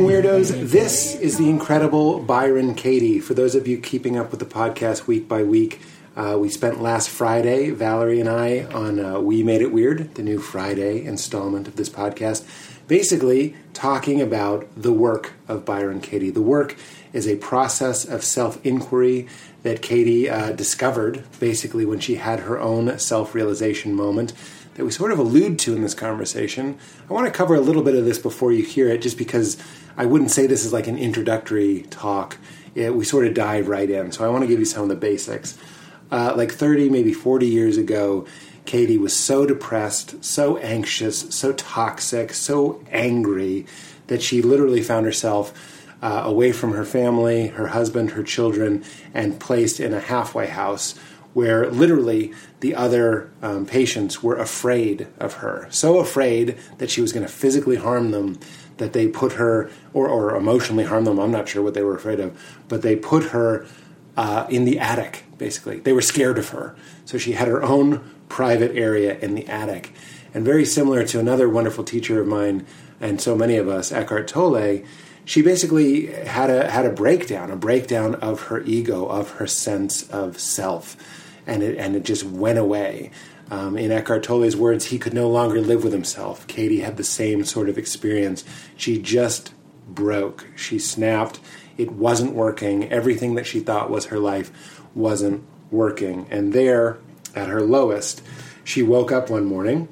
Weirdos? This is the incredible Byron Katie. For those of you keeping up with the podcast week by week, uh, we spent last Friday, Valerie and I, on uh, We Made It Weird, the new Friday installment of this podcast, basically talking about the work of Byron Katie. The work is a process of self inquiry that Katie uh, discovered basically when she had her own self realization moment that we sort of allude to in this conversation. I want to cover a little bit of this before you hear it, just because I wouldn't say this is like an introductory talk. It, we sort of dive right in. So I want to give you some of the basics. Uh, like 30, maybe 40 years ago, Katie was so depressed, so anxious, so toxic, so angry that she literally found herself uh, away from her family, her husband, her children, and placed in a halfway house where literally the other um, patients were afraid of her. So afraid that she was going to physically harm them that they put her, or, or, emotionally harm them, I'm not sure what they were afraid of, but they put her uh, in the attic, basically. They were scared of her. So she had her own private area in the attic. And very similar to another wonderful teacher of mine, and so many of us, Eckhart Tolle, she basically had a had a breakdown, a breakdown of her ego, of her sense of self and it and it just went away. Um, in Eckhart Tolle's words, he could no longer live with himself. Katie had the same sort of experience. She just broke. She snapped. It wasn't working. Everything that she thought was her life wasn't working. And there, at her lowest, she woke up one morning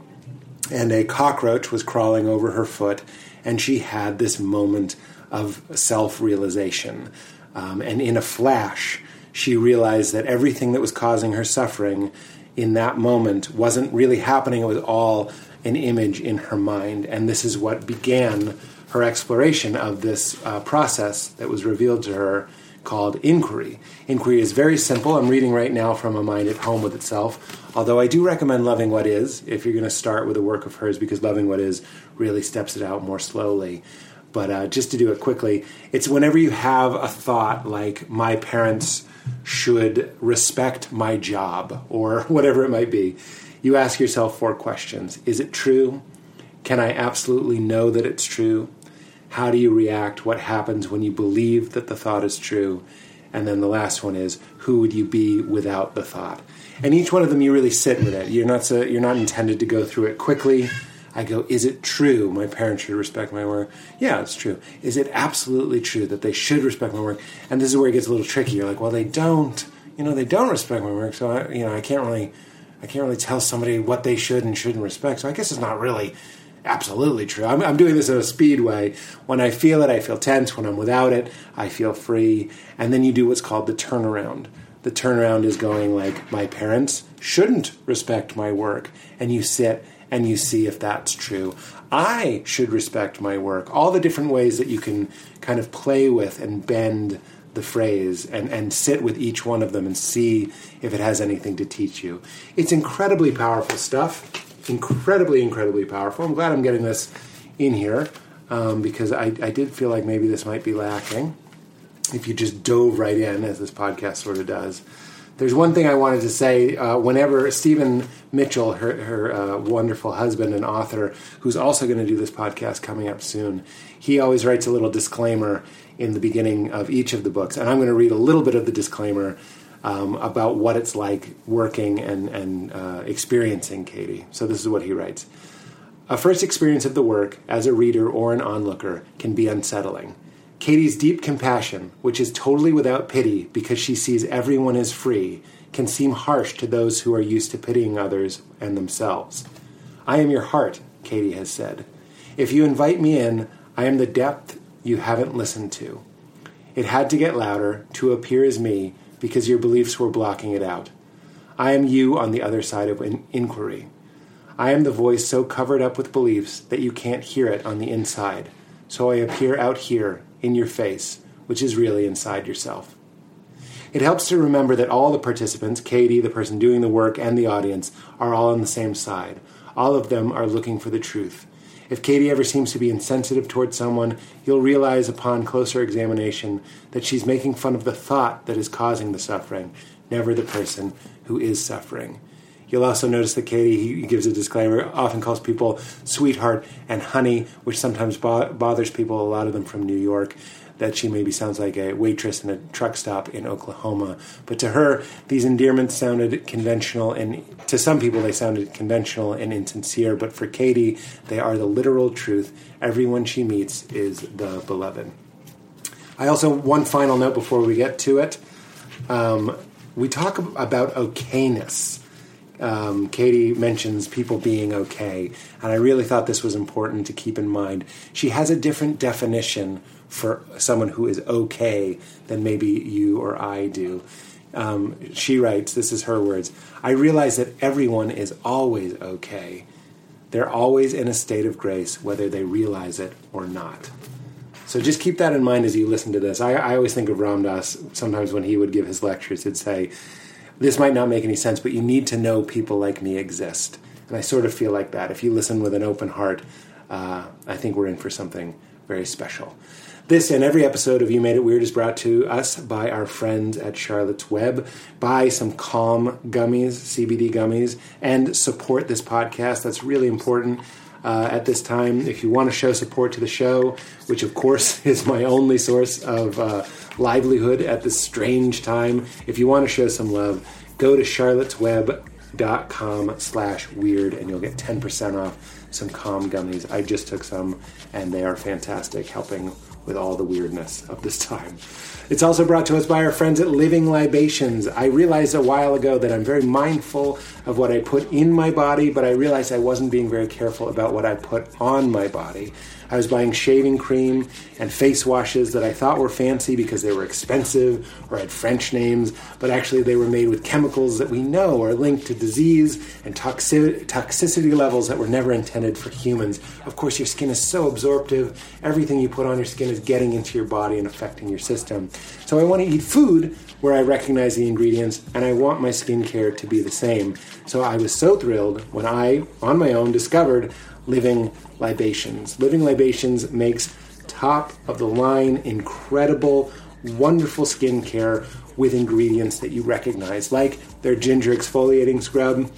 and a cockroach was crawling over her foot, and she had this moment of self realization. Um, and in a flash, she realized that everything that was causing her suffering in that moment wasn't really happening. It was all an image in her mind. And this is what began her exploration of this uh, process that was revealed to her called inquiry. Inquiry is very simple. I'm reading right now from A Mind at Home with Itself, although I do recommend Loving What Is if you're going to start with a work of hers because Loving What Is really steps it out more slowly. But uh, just to do it quickly, it's whenever you have a thought like, my parents should respect my job or whatever it might be, you ask yourself four questions Is it true? Can I absolutely know that it's true? How do you react? What happens when you believe that the thought is true? And then the last one is who would you be without the thought? And each one of them you really sit with it. You're not so, you're not intended to go through it quickly I go, is it true my parents should respect my work? Yeah, it's true. Is it absolutely true that they should respect my work? And this is where it gets a little tricky. You're like, well, they don't. You know, they don't respect my work, so I, you know, I can't really, I can't really tell somebody what they should and shouldn't respect. So I guess it's not really absolutely true. I'm, I'm doing this in a speed way. When I feel it, I feel tense. When I'm without it, I feel free. And then you do what's called the turnaround. The turnaround is going like, my parents shouldn't respect my work, and you sit and you see if that's true. I should respect my work. All the different ways that you can kind of play with and bend the phrase and, and sit with each one of them and see if it has anything to teach you. It's incredibly powerful stuff. Incredibly, incredibly powerful. I'm glad I'm getting this in here um, because I, I did feel like maybe this might be lacking if you just dove right in, as this podcast sort of does. There's one thing I wanted to say. Uh, whenever Stephen Mitchell, her, her uh, wonderful husband and author, who's also going to do this podcast coming up soon, he always writes a little disclaimer in the beginning of each of the books. And I'm going to read a little bit of the disclaimer um, about what it's like working and, and uh, experiencing Katie. So this is what he writes. A first experience of the work as a reader or an onlooker can be unsettling. Katie's deep compassion, which is totally without pity because she sees everyone as free, can seem harsh to those who are used to pitying others and themselves. I am your heart, Katie has said. If you invite me in, I am the depth you haven't listened to. It had to get louder to appear as me because your beliefs were blocking it out. I am you on the other side of an inquiry. I am the voice so covered up with beliefs that you can't hear it on the inside. So I appear out here in your face, which is really inside yourself. It helps to remember that all the participants, Katie, the person doing the work, and the audience, are all on the same side. All of them are looking for the truth. If Katie ever seems to be insensitive towards someone, you'll realize upon closer examination that she's making fun of the thought that is causing the suffering, never the person who is suffering. You'll also notice that Katie, he gives a disclaimer, often calls people sweetheart and honey, which sometimes bo- bothers people, a lot of them from New York that she maybe sounds like a waitress in a truck stop in Oklahoma. But to her, these endearments sounded conventional, and to some people, they sounded conventional and insincere. But for Katie, they are the literal truth. Everyone she meets is the beloved. I also, one final note before we get to it. Um, we talk about okayness. Um, Katie mentions people being okay, and I really thought this was important to keep in mind. She has a different definition for someone who is okay than maybe you or I do. Um, she writes, this is her words I realize that everyone is always okay. They're always in a state of grace, whether they realize it or not. So just keep that in mind as you listen to this. I, I always think of Ram Dass sometimes when he would give his lectures, he'd say, This might not make any sense, but you need to know people like me exist. And I sort of feel like that. If you listen with an open heart, uh, I think we're in for something very special. This and every episode of You Made It Weird is brought to us by our friends at Charlotte's Web. Buy some Calm gummies, CBD gummies, and support this podcast. That's really important. Uh, at this time, if you want to show support to the show, which of course is my only source of uh, livelihood at this strange time, if you want to show some love, go to charlottesweb.com slash weird and you'll get 10% off some calm gummies. I just took some and they are fantastic, helping with all the weirdness of this time. It's also brought to us by our friends at Living Libations. I realized a while ago that I'm very mindful of what I put in my body, but I realized I wasn't being very careful about what I put on my body. I was buying shaving cream and face washes that I thought were fancy because they were expensive or had French names, but actually they were made with chemicals that we know are linked to disease and toxic- toxicity levels that were never intended for humans. Of course, your skin is so absorptive, everything you put on your skin is getting into your body and affecting your system. So I want to eat food where I recognize the ingredients and I want my skincare to be the same. So I was so thrilled when I, on my own, discovered Living Libations. Living Libations makes top of the line, incredible, wonderful skincare with ingredients that you recognize, like their ginger exfoliating scrub,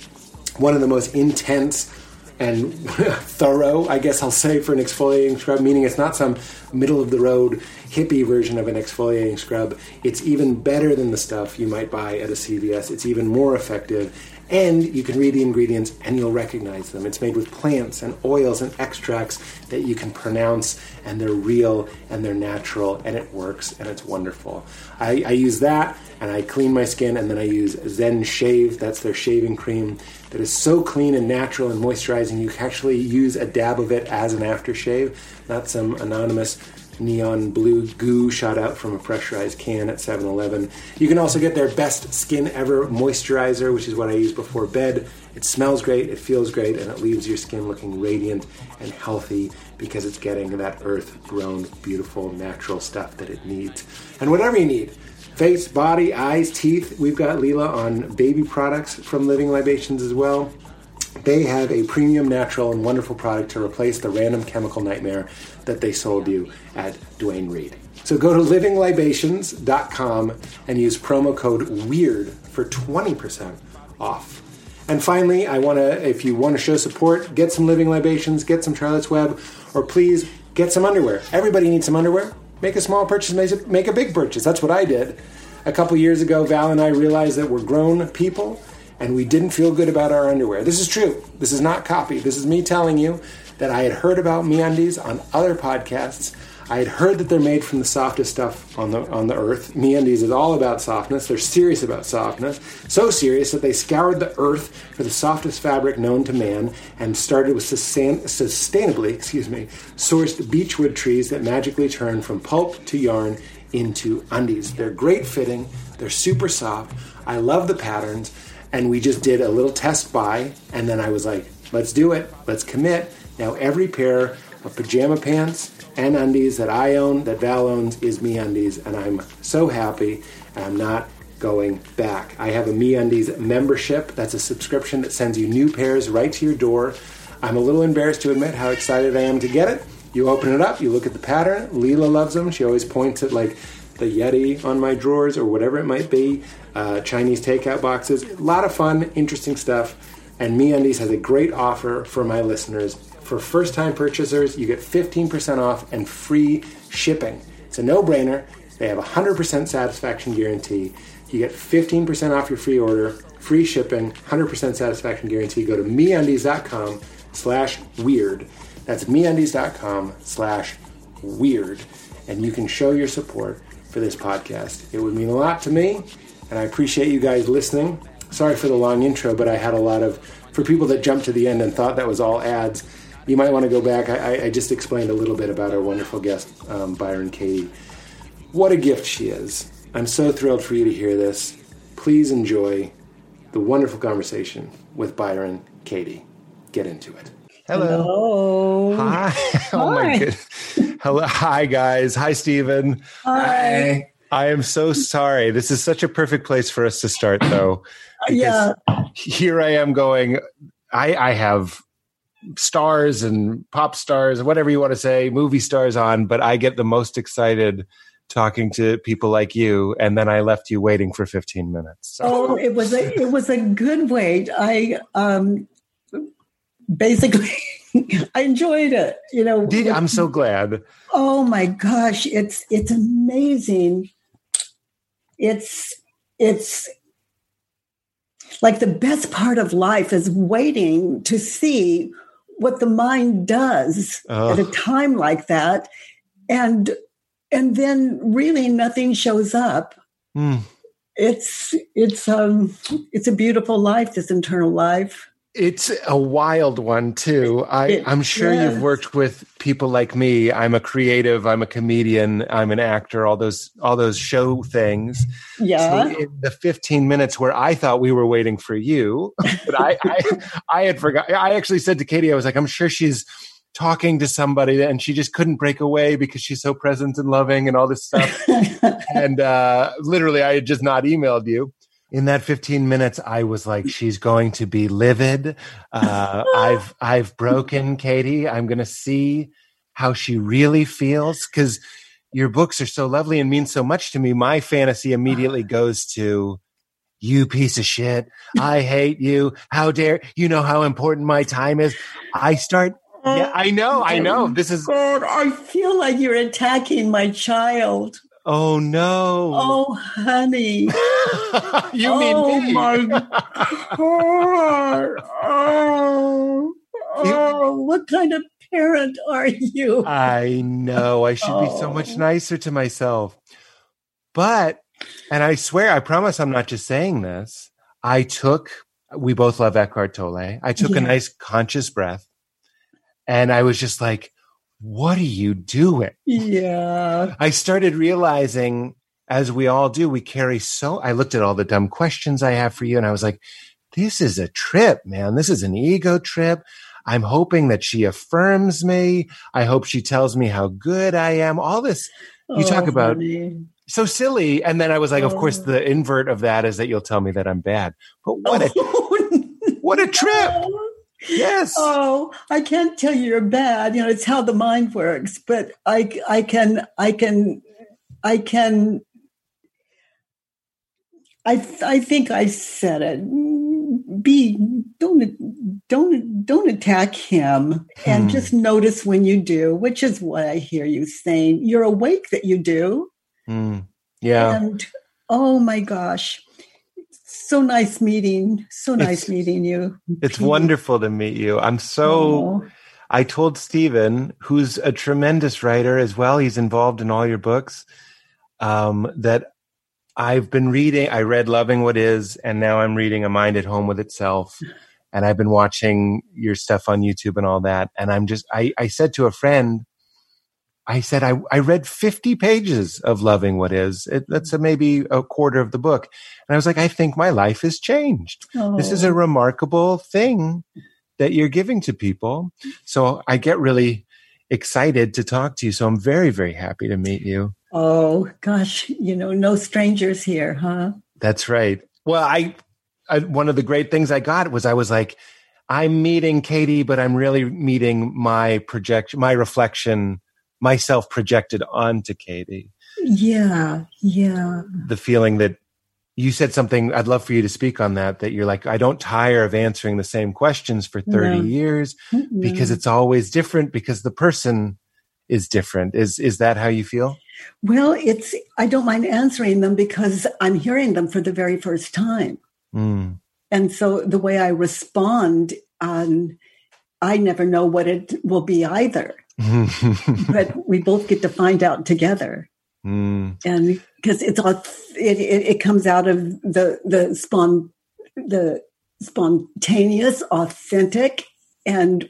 one of the most intense and thorough, I guess I'll say, for an exfoliating scrub, meaning it's not some middle of the road hippie version of an exfoliating scrub. It's even better than the stuff you might buy at a CVS. It's even more effective and you can read the ingredients and you'll recognize them. It's made with plants and oils and extracts that you can pronounce, and they're real and they're natural, and it works and it's wonderful. I, I use that and I clean my skin, and then I use Zen Shave. That's their shaving cream that is so clean and natural and moisturizing. You can actually use a dab of it as an aftershave, not some anonymous neon blue goo shot out from a pressurized can at 7 Eleven. You can also get their best skin ever moisturizer, which is what I use before bed. It smells great, it feels great, and it leaves your skin looking radiant and healthy because it's getting that earth grown, beautiful, natural stuff that it needs. And whatever you need face, body, eyes, teeth we've got Leela on baby products from Living Libations as well. They have a premium, natural, and wonderful product to replace the random chemical nightmare that they sold you at Duane Reade. So go to livinglibations.com and use promo code WEIRD for 20% off. And finally, I want to, if you want to show support, get some Living Libations, get some Charlotte's Web, or please get some underwear. Everybody needs some underwear. Make a small purchase, make a big purchase. That's what I did. A couple years ago, Val and I realized that we're grown people and we didn't feel good about our underwear. This is true. This is not copy. This is me telling you that I had heard about MeUndies on other podcasts. I had heard that they're made from the softest stuff on the on the earth. MeUndies is all about softness. They're serious about softness. So serious that they scoured the earth for the softest fabric known to man and started with sustain, sustainably, excuse me, sourced beechwood trees that magically turn from pulp to yarn into undies. They're great fitting. They're super soft. I love the patterns and we just did a little test buy and then i was like let's do it. Let's commit. Now every pair of pajama pants and undies that i own that val owns is MeUndies and i'm so happy and i'm not going back. I have a MeUndies membership. That's a subscription that sends you new pairs right to your door. I'm a little embarrassed to admit how excited i am to get it. You open it up you look at the pattern. Leela loves them she always points at like the Yeti on my drawers or whatever it might be, uh, Chinese takeout boxes. A lot of fun, interesting stuff. And MeUndies has a great offer for my listeners. For first time purchasers, you get 15% off and free shipping. It's a no brainer. They have a 100% satisfaction guarantee. You get 15% off your free order, free shipping, 100% satisfaction guarantee. Go to MeUndies.com slash weird. That's MeUndies.com slash weird. And you can show your support for this podcast. It would mean a lot to me, and I appreciate you guys listening. Sorry for the long intro, but I had a lot of, for people that jumped to the end and thought that was all ads, you might want to go back. I, I just explained a little bit about our wonderful guest, um, Byron Katie. What a gift she is. I'm so thrilled for you to hear this. Please enjoy the wonderful conversation with Byron Katie. Get into it. Hello. Hi. Oh my good. Hello. Hi guys. Hi Stephen. Hi. I am so sorry. This is such a perfect place for us to start though. Yeah. Here I am going I I have stars and pop stars, whatever you want to say, movie stars on, but I get the most excited talking to people like you and then I left you waiting for 15 minutes. So. Oh, it was a it was a good wait. I um basically I enjoyed it. You know, Did, I'm so glad. Oh my gosh, it's it's amazing. It's it's like the best part of life is waiting to see what the mind does at a time like that. And and then really nothing shows up. Mm. it's it's um it's a beautiful life this internal life It's a wild one too. I, I'm sure yes. you've worked with people like me. I'm a creative. I'm a comedian. I'm an actor. All those all those show things. yeah So in the 15 minutes where I thought we were waiting for you, but I, I I had forgot. I actually said to Katie, I was like, I'm sure she's talking to somebody, and she just couldn't break away because she's so present and loving and all this stuff. and uh, literally, I had just not emailed you. In that 15 minutes, I was like, she's going to be livid. Uh, I've I've broken Katie. I'm going to see how she really feels because your books are so lovely and mean so much to me. My fantasy immediately goes to you piece of shit. I hate you. How dare you know how important my time is? I start. Yeah, I know. I know. This is. God, I feel like you're attacking my child. Oh no. Oh, honey. you oh, mean me? my God. Oh, oh, what kind of parent are you? I know. I should be so much Oh. nicer to myself. But, and I swear, I promise I'm not just saying this. I took, we both love Eckhart Tolle. I took Yeah. a nice conscious breath and I was just like, what are you doing? Yeah. I started realizing, as we all do, we carry so. I looked at all the dumb questions I have for you, and I was like, this is a trip, man. This is an ego trip. I'm hoping that she affirms me. I hope she tells me how good I am. All this You talk Oh, about- honey. so silly. And then I was like, of course, Oh. the invert of that is that you'll tell me that I'm bad. But what a oh, what a trip! Yes. Oh, I can't tell you you're bad. You know, it's how the mind works. But I, I can, I can, I can. I, I think I said it. Be don't don't don't attack him, and Hmm. just notice when you do, which is what I hear you saying. You're awake that you do, Mm. Yeah. and oh my gosh, so nice meeting. So nice It's- meeting you. It's wonderful to meet you. I'm so. Oh. I told Stephen, who's a tremendous writer as well, he's involved in all your books, um, that I've been reading, I read Loving What Is, and now I'm reading A Mind at Home with Itself. And I've been watching your stuff on YouTube and all that. And I'm just, I, I said to a friend, I said, I, I read 50 pages of Loving What Is. It, that's a, maybe a quarter of the book. And I was like, I think my life has changed this is Oh. a remarkable thing that you're giving to people. So I get really excited to talk to you. So I'm very, very happy to meet you. Oh gosh, you know, no strangers here, huh? That's right. Well, I, I one of the great things I got was I was like, I'm meeting Katie, but I'm really meeting my projection, my reflection, myself projected onto Katie. Yeah, yeah. The feeling that you said something i'd love for you to speak on that that you're like i don't tire of answering the same questions for 30 no. years mm-hmm. because it's always different because the person is different is is that how you feel well it's i don't mind answering them because i'm hearing them for the very first time mm. and so the way i respond um, i never know what it will be either but we both get to find out together Mm. And because it's all, it, it, it, comes out of the, the spon, the spontaneous, authentic, and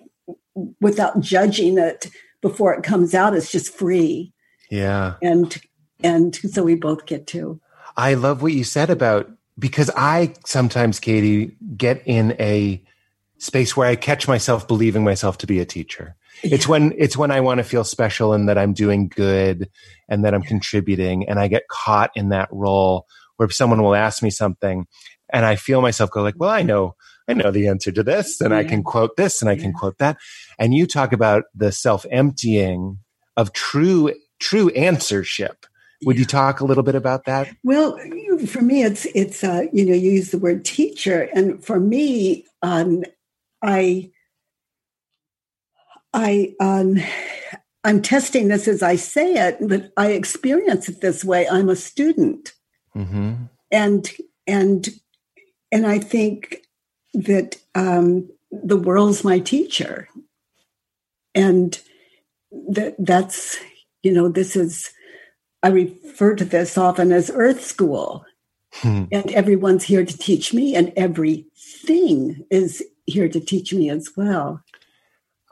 without judging it before it comes out, it's just free. Yeah. And, and so we both get to. I love what you said about, because I sometimes, Katie, get in a space where I catch myself believing myself to be a teacher. It's when it's when I want to feel special and that I'm doing good and that I'm contributing and I get caught in that role where someone will ask me something and I feel myself go like, well, I know, I know the answer to this and yeah. I can quote this and I can quote that. And you talk about the self emptying of true, true answership. Would you talk a little bit about that? Well, for me, it's it's uh, you know you use the word teacher, and for me, um, I I um, I'm testing this as I say it, but I experience it this way. I'm a student, mm-hmm. and and and I think that um, the world's my teacher, and that that's you know this is I refer to this often as Earth School, hmm. and everyone's here to teach me, and everything is here to teach me as well.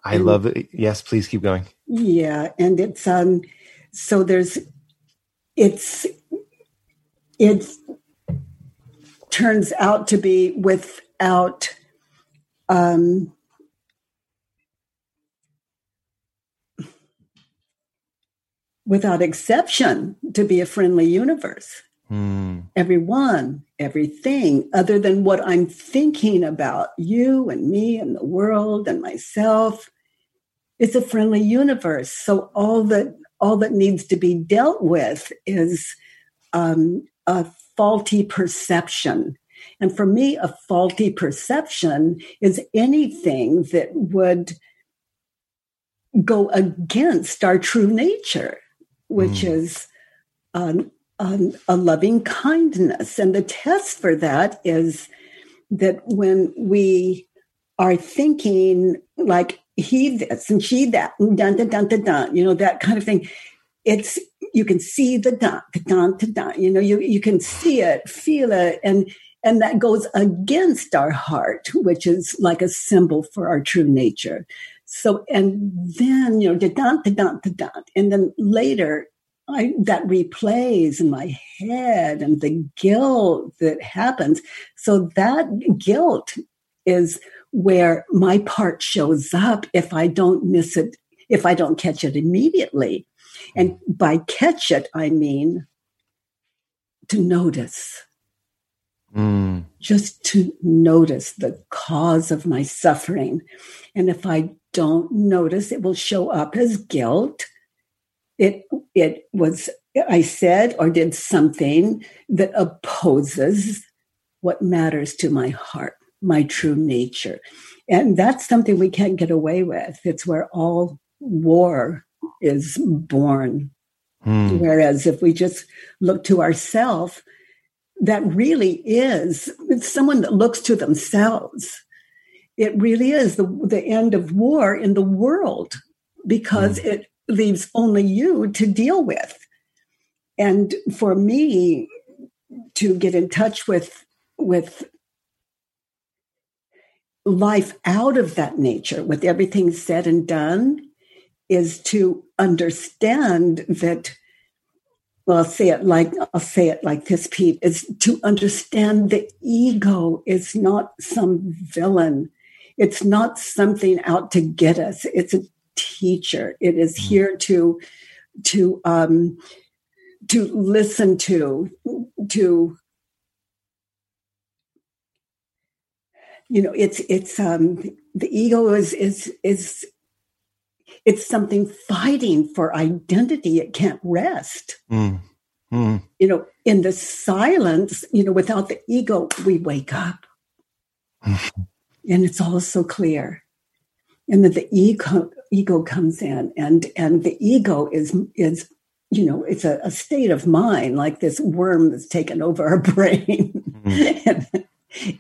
I and, love it. Yes, please keep going. Yeah, and it's um so there's it's it turns out to be without um without exception to be a friendly universe. Mm. Everyone, everything, other than what I'm thinking about you and me and the world and myself. It's a friendly universe. So all that all that needs to be dealt with is um, a faulty perception. And for me, a faulty perception is anything that would go against our true nature, which mm. is um, um, a loving kindness. And the test for that is that when we are thinking like he this and she that, dun dun dun dun dun, you know, that kind of thing, it's you can see the dun dun dun dun, you know, you you can see it, feel it, and and that goes against our heart, which is like a symbol for our true nature. So, and then, you know, da dun, da dun, da dun. And then later, I, that replays in my head and the guilt that happens. So that guilt is where my part shows up if I don't miss it, if I don't catch it immediately. And by catch it, I mean to notice. Mm. Just to notice the cause of my suffering. And if I don't notice, it will show up as guilt it it was I said or did something that opposes what matters to my heart, my true nature. And that's something we can't get away with. It's where all war is born. Hmm. Whereas if we just look to ourselves, that really is someone that looks to themselves. It really is the, the end of war in the world because hmm. it leaves only you to deal with. And for me to get in touch with with life out of that nature, with everything said and done, is to understand that well, I'll say it like I'll say it like this, Pete, is to understand the ego is not some villain. It's not something out to get us. It's a teacher. It is mm. here to to um, to listen to to you know it's it's um the ego is is is it's something fighting for identity. It can't rest. Mm. Mm. You know, in the silence, you know, without the ego, we wake up. and it's all so clear. And that the ego ego comes in and and the ego is is you know it's a, a state of mind like this worm that's taken over our brain mm. and,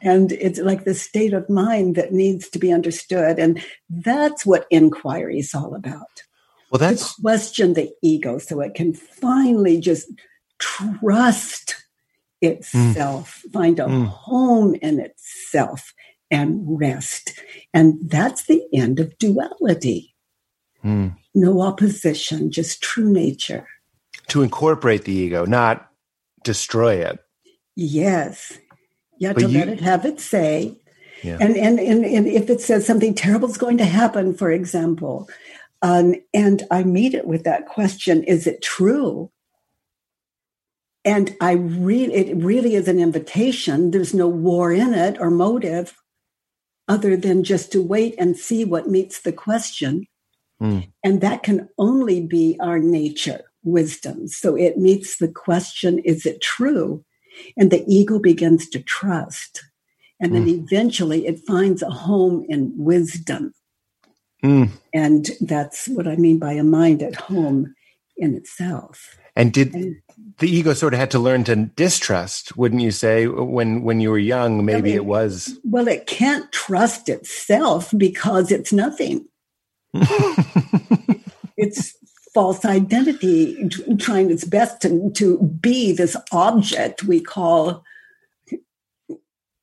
and it's like the state of mind that needs to be understood and that's what inquiry is all about well that's to question the ego so it can finally just trust itself mm. find a mm. home in itself and rest and that's the end of duality mm. no opposition just true nature to incorporate the ego not destroy it yes yeah, but to you, let it have its say. Yeah. And, and, and, and if it says something terrible is going to happen, for example, um, and I meet it with that question, is it true? And I really, it really is an invitation. There's no war in it or motive other than just to wait and see what meets the question. Mm. And that can only be our nature, wisdom. So it meets the question, is it true? And the ego begins to trust. And then mm. eventually it finds a home in wisdom. Mm. And that's what I mean by a mind at home in itself. And did and, the ego sort of had to learn to distrust, wouldn't you say, when when you were young? Maybe I mean, it was. Well, it can't trust itself because it's nothing. it's false identity, trying its best to, to be this object we call,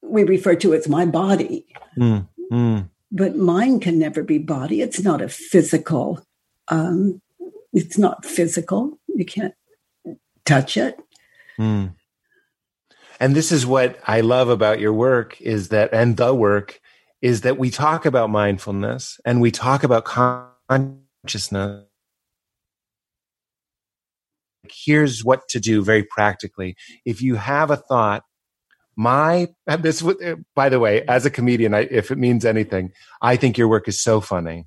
we refer to as my body. Mm, mm. But mind can never be body. It's not a physical, um, it's not physical. You can't touch it. Mm. And this is what I love about your work is that, and the work is that we talk about mindfulness and we talk about consciousness here's what to do very practically. If you have a thought, my this eh, by the way, as a comedian, I, if it means anything, I think your work is so funny.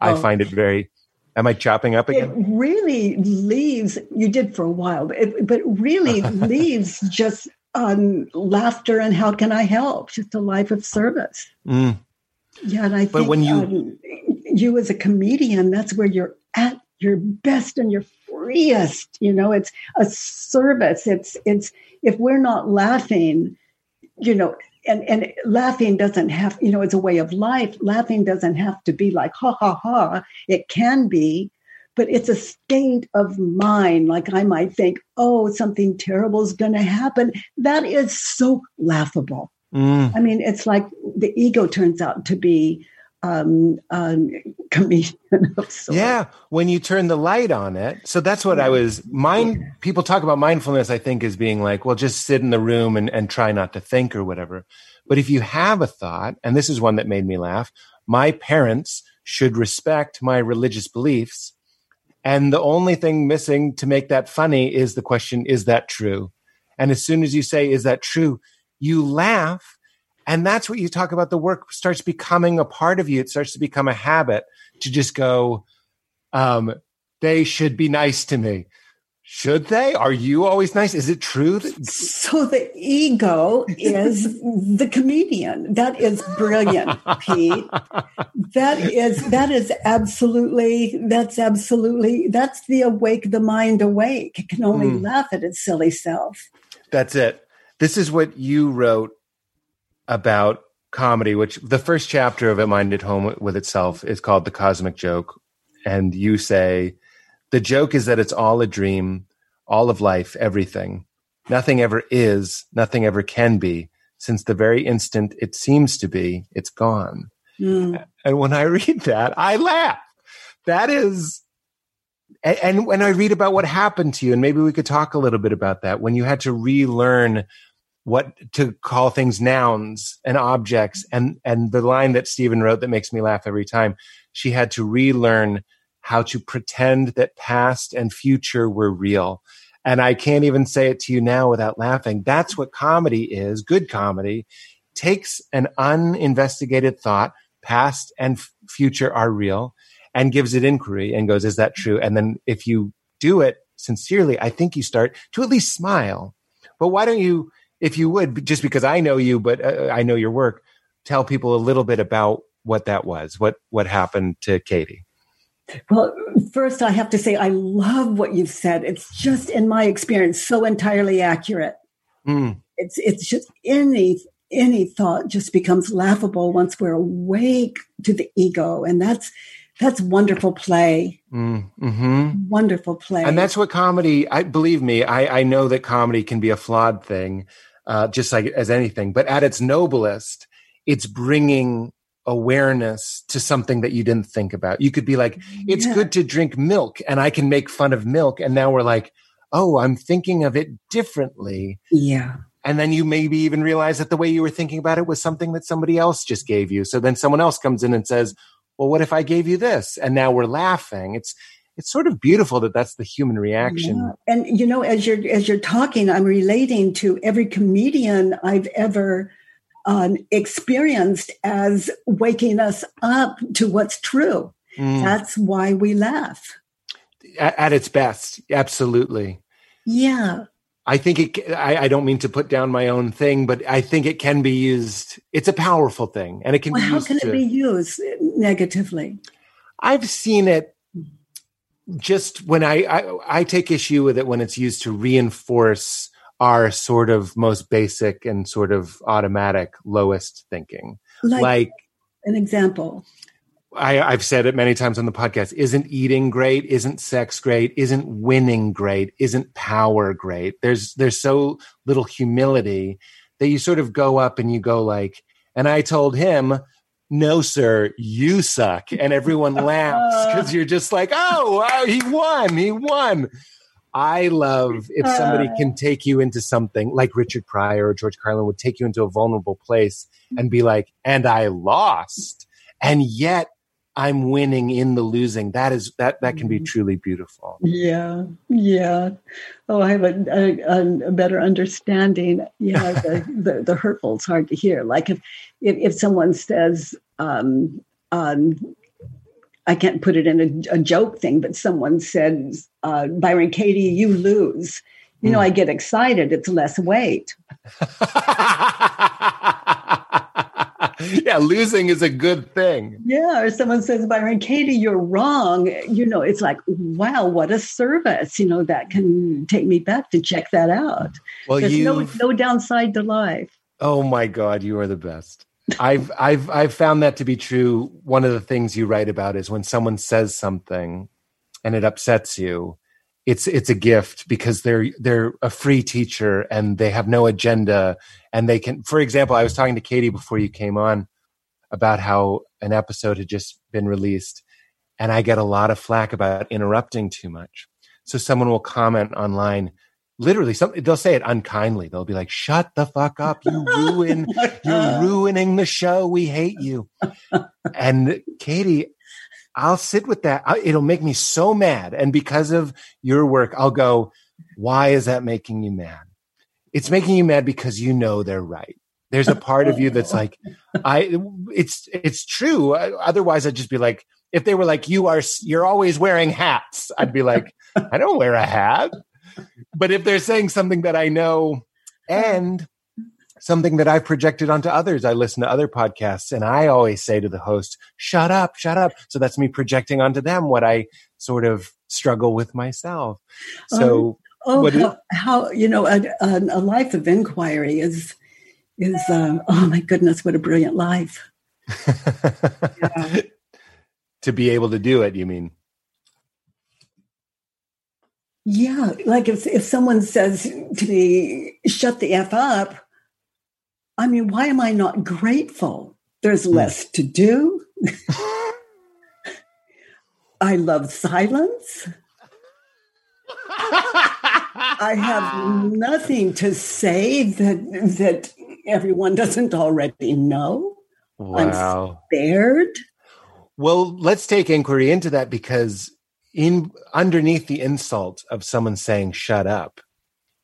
Oh. I find it very. Am I chopping up again? It really leaves. You did for a while, but it, but really leaves just on laughter and how can I help? Just a life of service. Mm. Yeah, and I but think when you um, you as a comedian, that's where you're at your best and your freest. You know, it's a service. It's it's if we're not laughing, you know, and and laughing doesn't have, you know, it's a way of life. Laughing doesn't have to be like ha ha ha. It can be, but it's a state of mind. Like I might think, oh, something terrible is going to happen. That is so laughable. Mm. I mean, it's like the ego turns out to be um, um, comedian of sorts. Yeah, when you turn the light on it. So that's what yeah. I was. Mind people talk about mindfulness. I think as being like, well, just sit in the room and, and try not to think or whatever. But if you have a thought, and this is one that made me laugh, my parents should respect my religious beliefs. And the only thing missing to make that funny is the question, is that true? And as soon as you say, is that true? You laugh and that's what you talk about. The work starts becoming a part of you. It starts to become a habit to just go, um, they should be nice to me. Should they? Are you always nice? Is it true? That- so the ego is the comedian. That is brilliant, Pete. That is that is absolutely that's absolutely that's the awake the mind awake. It can only mm. laugh at its silly self. That's it. This is what you wrote about comedy, which the first chapter of It Mind at Home with Itself is called The Cosmic Joke. And you say, the joke is that it's all a dream, all of life, everything. Nothing ever is, nothing ever can be. Since the very instant it seems to be, it's gone. Mm. And when I read that, I laugh. That is, and, and when I read about what happened to you, and maybe we could talk a little bit about that, when you had to relearn what to call things nouns and objects and and the line that Stephen wrote that makes me laugh every time she had to relearn how to pretend that past and future were real and I can't even say it to you now without laughing that's what comedy is good comedy takes an uninvestigated thought past and f- future are real and gives it inquiry and goes, is that true? And then if you do it sincerely, I think you start to at least smile. But why don't you, if you would, just because I know you, but uh, I know your work, tell people a little bit about what that was, what what happened to Katie. Well, first, I have to say, I love what you've said. It's just, in my experience, so entirely accurate. Mm. It's it's just any any thought just becomes laughable once we're awake to the ego, and that's that's wonderful play. Mm, mm-hmm. Wonderful play, and that's what comedy. I believe me. I I know that comedy can be a flawed thing, uh, just like as anything. But at its noblest, it's bringing awareness to something that you didn't think about. You could be like, it's yeah. good to drink milk and I can make fun of milk. And now we're like, oh, I'm thinking of it differently. Yeah. And then you maybe even realize that the way you were thinking about it was something that somebody else just gave you. So then someone else comes in and says, well, what if I gave you this? And now we're laughing. It's, it's sort of beautiful that that's the human reaction. Yeah. And you know, as you're as you're talking, I'm relating to every comedian I've ever um, experienced as waking us up to what's true. Mm. That's why we laugh. At, at, its best, absolutely. Yeah. I think it, I, I, don't mean to put down my own thing, but I think it can be used. It's a powerful thing and it can well, be How can to, it be used negatively? I've seen it just when I, I, I take issue with it when it's used to reinforce our sort of most basic and sort of automatic lowest thinking. Like, like an example. I, have said it many times on the podcast. Isn't eating great? Isn't sex great? Isn't winning great? Isn't power great? There's there's so little humility that you sort of go up and you go like, and I told him, no, sir, you suck, and everyone laughs because you're just like, oh, wow, he won, he won. I love if somebody can take you into something like Richard Pryor or George Carlin would take you into a vulnerable place and be like, and I lost. And yet I'm winning in the losing. That is that that can be mm-hmm. truly beautiful. Yeah, yeah. Oh, I have a, a, a better understanding. Yeah, the, the, the hurtful is hard to hear. Like if if, if someone says, um, um, I can't put it in a, a joke thing, but someone said, uh, Byron Katie, you lose. You know, mm. I get excited. It's less weight. yeah, losing is a good thing. Yeah, or someone says, Byron Katie, you're wrong. You know, it's like, wow, what a service. You know, that can take me back to check that out. Well, There's no, no downside to life. Oh my God, you are the best. I've I've I've found that to be true. One of the things you write about is when someone says something and it upsets you, it's it's a gift because they're they're a free teacher and they have no agenda and they can for example, I was talking to Katie before you came on about how an episode had just been released and I get a lot of flack about interrupting too much. So someone will comment online, literally something they'll say it unkindly. They'll be like shut the fuck up. You ruin you're ruining the show. We hate you. And katie i'll sit with that. It'll make me so mad. And because of your work i'll go why is that making you mad? It's making you mad because you know they're right. There's a part of you that's like i it's it's true. Uh, otherwise i'd just be like if they were like you are you're always wearing hats i'd be like i don't wear a hat but if they're saying something that I know and something that I've projected onto others, I listen to other podcasts and I always say to the host, shut up, shut up. So that's me projecting onto them what I sort of struggle with myself. So, um, oh, how, how, you know, a, a, life of inquiry is, is, uh, oh my goodness, what a brilliant life. yeah. to be able to do it, you mean? Yeah, like if if someone says to me, "Shut the f up," I mean, why am I not grateful? There's hmm. less to do. I love silence. I have nothing to say that that everyone doesn't already know. Wow. I'm spared. Well, let's take inquiry into that because in underneath the insult of someone saying shut up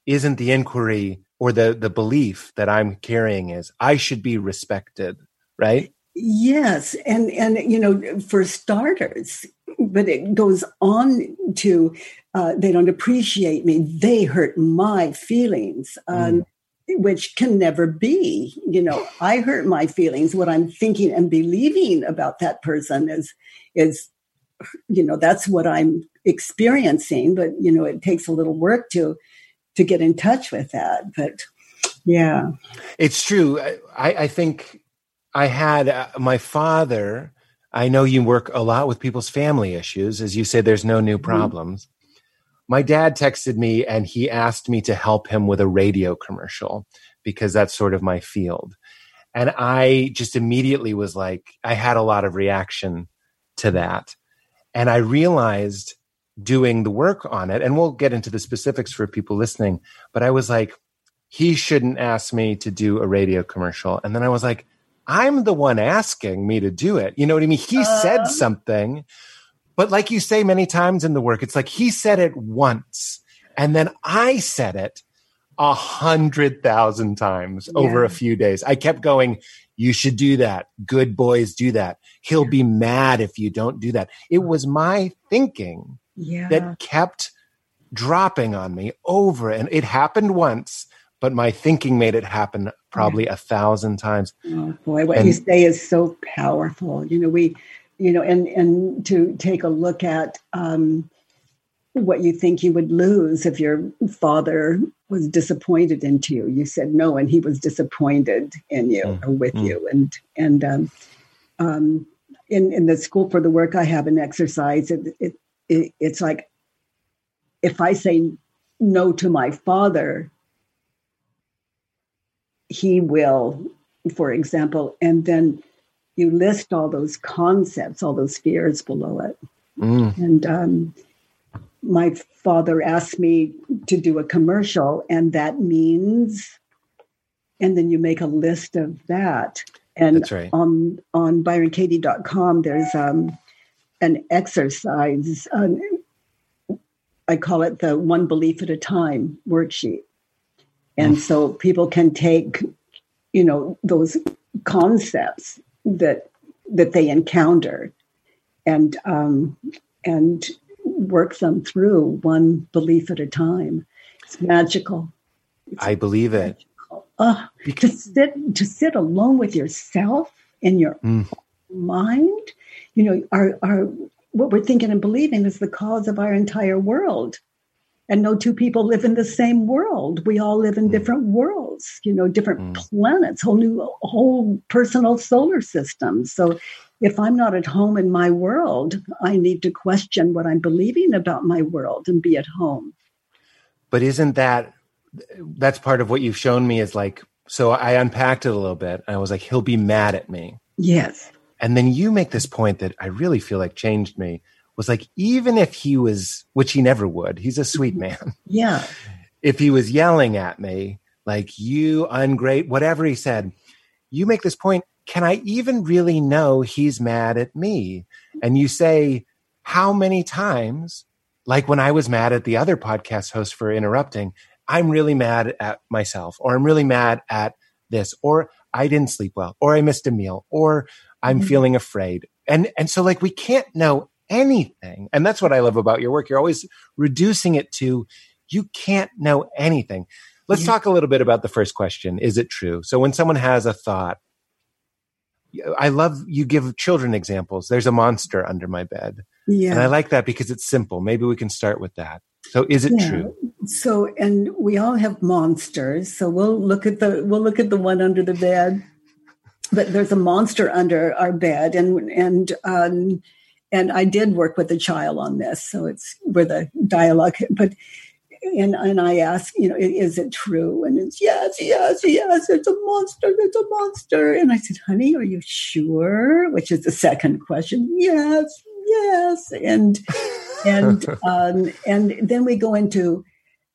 isn't the inquiry or the the belief that i'm carrying is i should be respected right yes and and you know for starters but it goes on to uh, they don't appreciate me. They hurt my feelings. Um, mm. Which can never be. You know, I hurt my feelings. What I'm thinking and believing about that person is, is, you know, that's what I'm experiencing. But you know, it takes a little work to, to get in touch with that. But yeah, it's true. I, I think I had uh, my father. I know you work a lot with people's family issues. As you say, there's no new mm-hmm. problems. Mm-hmm. My dad texted me and he asked me to help him with a radio commercial because that's sort of my field. And I just immediately was like, I had a lot of reaction to that. And I realized doing the work on it, and we'll get into the specifics for people listening, but I was like, he shouldn't ask me to do a radio commercial. And then I was like, I'm the one asking me to do it. You know what I mean? He uh, said something, but like you say many times in the work, it's like he said it once and then I said it a hundred thousand times yeah. over a few days. I kept going, you should do that. Good boys do that. He'll be mad if you don't do that. It was my thinking yeah. that kept dropping on me over and it happened once but my thinking made it happen probably yeah. a thousand times. Oh boy, what and, you say is so powerful. You know, we, you know, and and to take a look at um, what you think you would lose if your father was disappointed into you. You said no, and he was disappointed in you mm, or with mm. you, and and um, um, in in the school for the work, I have an exercise. It, it, it it's like if I say no to my father, he will, for example, and then you list all those concepts, all those fears below it. Mm. And um, my father asked me to do a commercial, and that means, and then you make a list of that. And right. on on byronkatie.com, there's um, an exercise. Um, I call it the one belief at a time worksheet. And so people can take, you know, those concepts that that they encounter and um, and work them through one belief at a time. It's magical. It's I believe magical. it. Uh, to sit to sit alone with yourself in your mm. mind, you know, our our what we're thinking and believing is the cause of our entire world and no two people live in the same world. We all live in mm. different worlds, you know, different mm. planets, whole new, whole personal solar systems. So if I'm not at home in my world, I need to question what I'm believing about my world and be at home. But isn't that, that's part of what you've shown me is like, so I unpacked it a little bit. and I was like, he'll be mad at me. Yes. And then you make this point that I really feel like changed me was like, even if he was, which he never would, he's a sweet mm-hmm. man. Yeah. If he was yelling at me, like, you ungrate, whatever he said, you make this point, can I even really know he's mad at me? And you say, how many times, like when I was mad at the other podcast host for interrupting, I'm really mad at myself, or I'm really mad at this, or I didn't sleep well, or I missed a meal, or I'm mm-hmm. feeling afraid. And, and so like we can't know anything. And that's what I love about your work. You're always reducing it to you can't know anything. Let's talk a little bit about the first question. Is it true? So when someone has a thought, I love you give children examples. There's a monster under my bed. Yeah. And I like that because it's simple. Maybe we can start with that. So is it yeah. true? So and we all have monsters. So we'll look at the we'll look at the one under the bed. But there's a monster under our bed and and um and I did work with a child on this, so it's where the dialogue. But and and I asked, you know, is it true? And it's yes, yes, yes. It's a monster. It's a monster. And I said, honey, are you sure? Which is the second question. Yes, yes. And and um, and then we go into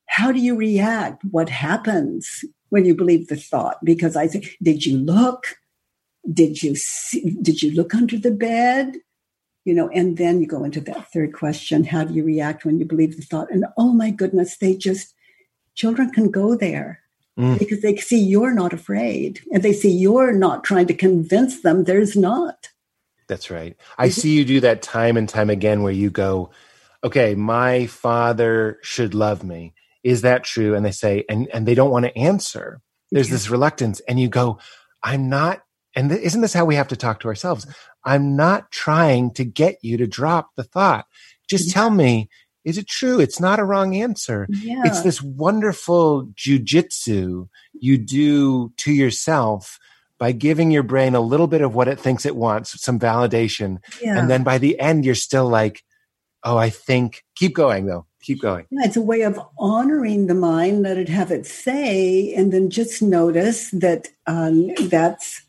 how do you react? What happens when you believe the thought? Because I think, did you look? Did you see, did you look under the bed? You know and then you go into that third question how do you react when you believe the thought and oh my goodness they just children can go there mm. because they see you're not afraid and they see you're not trying to convince them there's not That's right. I see you do that time and time again where you go, okay, my father should love me. Is that true? And they say, and, and they don't want to answer. There's Yeah. this reluctance. And you go, I'm not, and th- isn't this how we have to talk to ourselves? I'm not trying to get you to drop the thought. Just Yeah. tell me, is it true? It's not a wrong answer. Yeah. It's this wonderful jujitsu you do to yourself by giving your brain a little bit of what it thinks it wants, some validation. yeah. And then by the end, you're still like, oh, I think, keep going though, keep going. Yeah, it's a way of honoring the mind, let it have its say, and then just notice that um, that's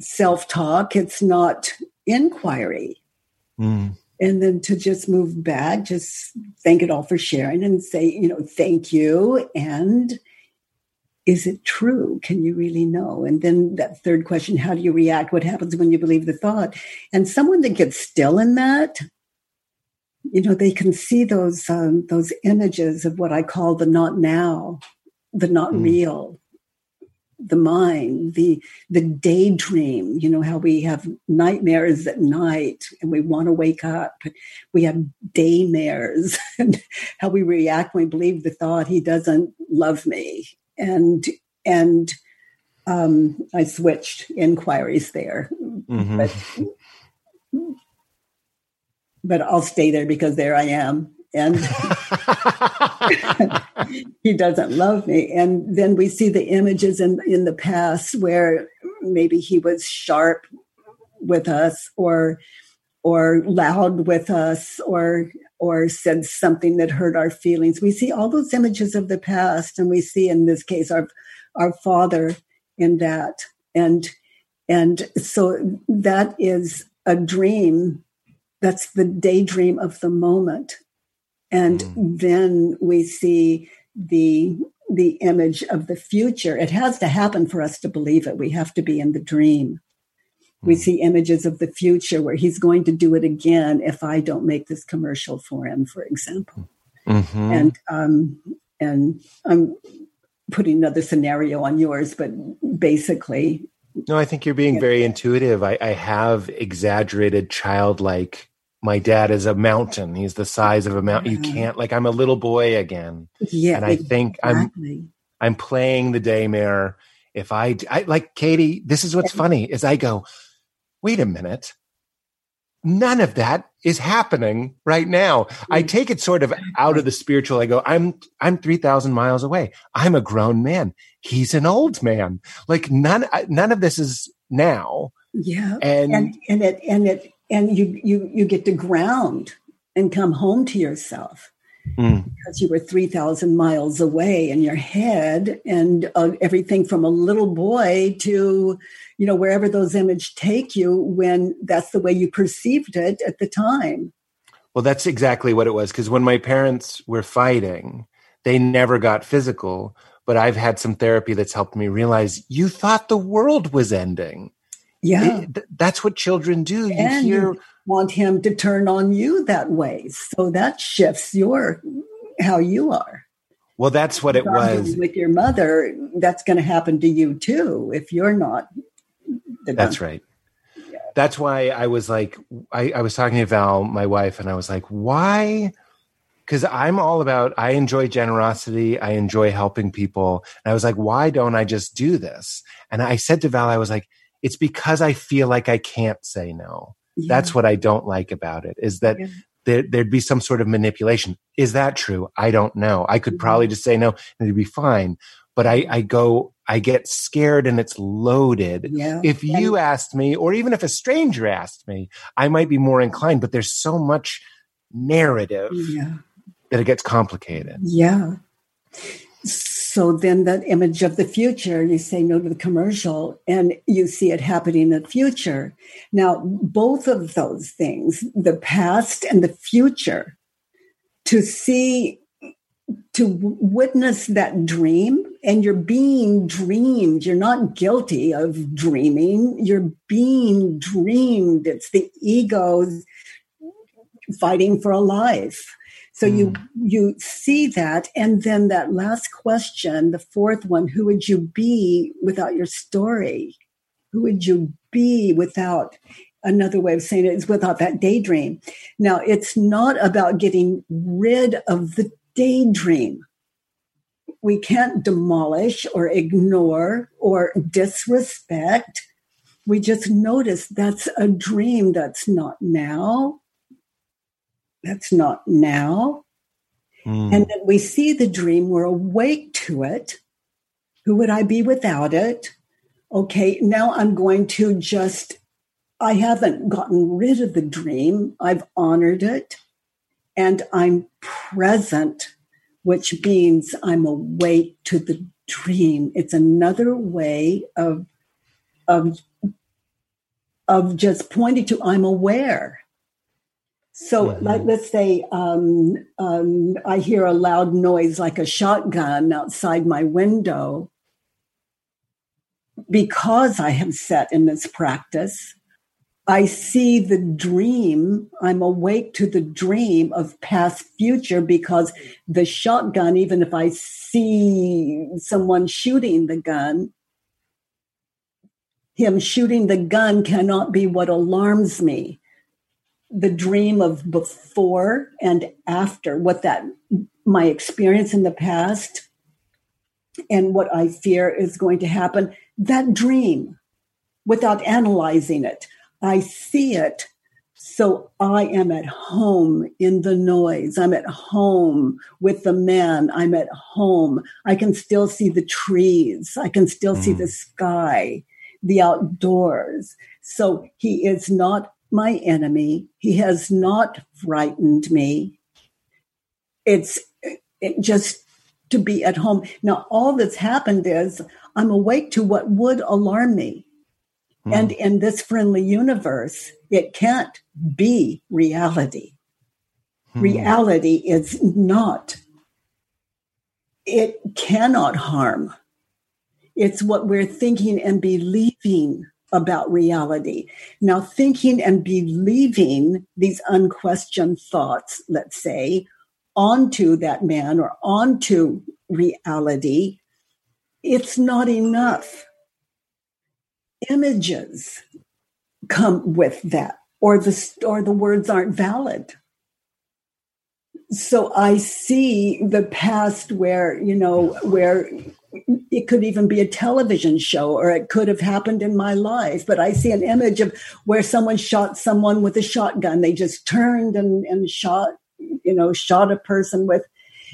self talk. It's not inquiry. Mm. And then to just move back, just thank it all for sharing and say, you know, thank you. And is it true? Can you really know? And then that third question, how do you react? What happens when you believe the thought? And someone that gets still in that, you know, they can see those um, those images of what I call the not now, the not Mm. real, the mind, the the daydream. You know how we have nightmares at night and we want to wake up. We have daymares and how we react when we believe the thought he doesn't love me. And and um, I switched inquiries there, Mhm. but but I'll stay there because there I am. And he doesn't love me. And then we see the images in, in the past where maybe he was sharp with us or or loud with us or or said something that hurt our feelings. We see all those images of the past and we see in this case our our father in that. And and so that is a dream. That's the daydream of the moment. And then we see the the image of the future. It has to happen for us to believe it. We have to be in the dream. We Mm. see images of the future where he's going to do it again if I don't make this commercial for him, for example. Mhm. And um, and I'm putting another scenario on yours, but basically, No, I think you're being very intuitive. I, I have exaggerated childlike. My dad is a mountain. He's the size of a mountain. You can't like I'm a little boy again. yeah, and I think I'm. I'm playing the daymare. If I, I like Katie, this is what's funny is I go, wait a minute. None of that is happening right now. I take it sort of out of the spiritual. I go, I'm, I'm 3000 miles away. I'm a grown man. He's an old man. Like none, none of this is now. yeah, And, and and it and it and you you you get to ground and come home to yourself Mm, because you were 3000 miles away in your head and uh, everything from a little boy to you know wherever those images take you when that's the way you perceived it at the time well, that's exactly what it was. Cause when my parents were fighting, they never got physical, but I've had some therapy that's helped me realize you thought the world was ending. Yeah It- th- that's what children do. You and hear, you want him to turn on you that way so that shifts your how you are well, that's what it was. with your mother that's going to happen to you too if you're not the That's right. That's why I was like, I, I was talking to Val, my wife, and I was like, why? Because I'm all about, I enjoy generosity. I enjoy helping people. And I was like, why don't I just do this? And I said to Val, I was like, it's because I feel like I can't say no. Yeah. That's what I don't like about it is that Yeah. there, there'd be some sort of manipulation. Is that true? I don't know. I could Mhm. probably just say no and it'd be fine. But I, I go, I get scared and it's loaded. yeah If you asked me, or even if a stranger asked me, I might be more inclined, but there's so much narrative that it gets complicated. Yeah. So then that image of the future, you say no to the commercial and you see it happening in the future. Now, both of those things, the past and the future, to see, to witness that dream and you're being dreamed. You're not guilty of dreaming. You're being dreamed. It's the ego's fighting for a life. So you mm. you see that, and then that last question, the fourth one: Who would you be without your story? Who would you be without another way of saying it is without that daydream. Now, it's not about getting rid of the daydream. We can't demolish or ignore or disrespect. We just notice that's a dream that's not now. That's not now. Mm. And then we see the dream, we're awake to it. Who would I be without it? Okay, now I'm going to just I haven't gotten rid of the dream. I've honored it and I'm present, which means I'm awake to the dream. It's another way of, of, of just pointing to I'm aware. So, mm-hmm. like, let's say um, um, I hear a loud noise like a shotgun outside my window. Because I have set in this practice, I see the dream. I'm awake to the dream of past future because the shotgun, even if I see someone shooting the gun, him shooting the gun cannot be what alarms me. The dream of before and after, what that, my experience in the past and what I fear is going to happen, that dream without analyzing it I see it. So I am at home in the noise. I'm at home with the man. I'm at home. I can still see the trees. I can still mm. see the sky, the outdoors. So he is not my enemy. He has not frightened me. It's it just to be at home. Now, all that's happened is I'm awake to what would alarm me. Hmm. And in this friendly universe, it can't be reality. Hmm. Reality is not, it cannot harm. It's what we're thinking and believing about reality. Now, thinking and believing these unquestioned thoughts, let's say, onto that man or onto reality, it's not enough images come with that or the or the words aren't valid so i see the past where you know where it could even be a television show or it could have happened in my life but i see an image of where someone shot someone with a shotgun. They just turned and, and shot you know shot a person with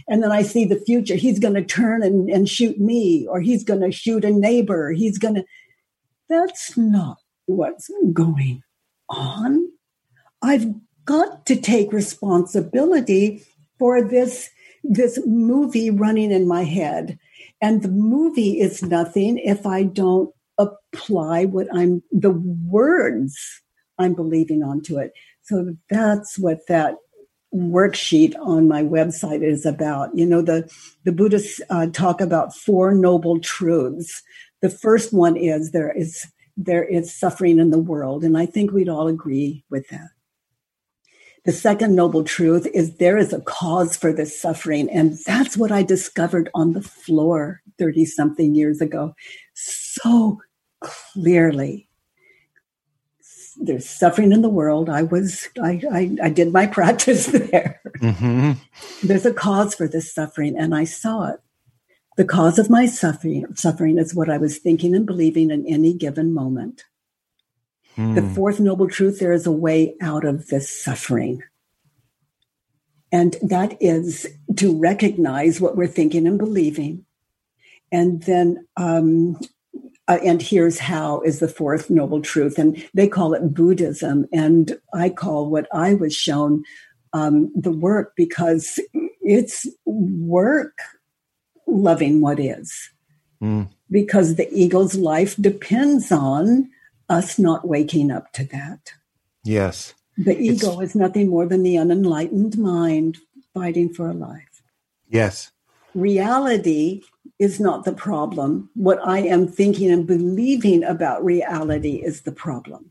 and then i see the future. He's going to turn and, and shoot me or he's going to shoot a neighbor. He's going to that's not what's going on. I've got to take responsibility for this this movie running in my head. And the movie is nothing if I don't apply what I'm the words I'm believing onto it. So that's what that worksheet on my website is about. You know, the the Buddhists uh, talk about four noble truths the first one is there is there is suffering in the world, and I think we'd all agree with that. The second noble truth is there is a cause for this suffering, and that's what I discovered on the floor 30 something years ago so clearly. There's suffering in the world. I was, I, I, I did my practice there. Mm-hmm. There's a cause for this suffering, and I saw it. The cause of my suffering, suffering is what I was thinking and believing in any given moment. Hmm. The fourth noble truth there is a way out of this suffering. And that is to recognize what we're thinking and believing. And then, um, uh, and here's how is the fourth noble truth. And they call it Buddhism. And I call what I was shown um, the work because it's work loving what is. Mm. Because the ego's life depends on us not waking up to that. Yes. The ego it's, is nothing more than the unenlightened mind fighting for a life. Yes. Reality is not the problem. What I am thinking and believing about reality is the problem.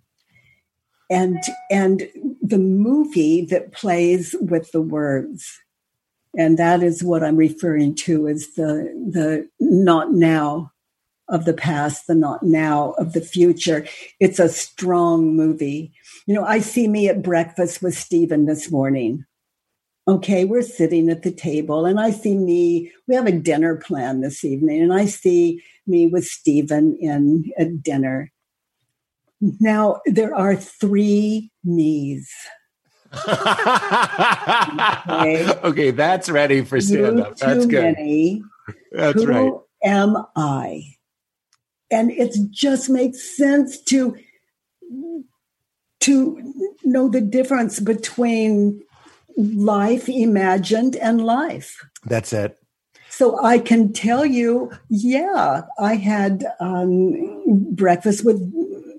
And and the movie that plays with the words and that is what I'm referring to is the the not now of the past, the not now of the future. It's a strong movie. you know, I see me at breakfast with Stephen this morning. Okay, we're sitting at the table, and I see me. We have a dinner plan this evening, and I see me with Stephen in at dinner. Now there are three me's. okay. okay, that's ready for stand up. That's good. Many. That's Who right. Am I? And it just makes sense to to know the difference between life imagined and life. That's it. So I can tell you, yeah, I had um, breakfast with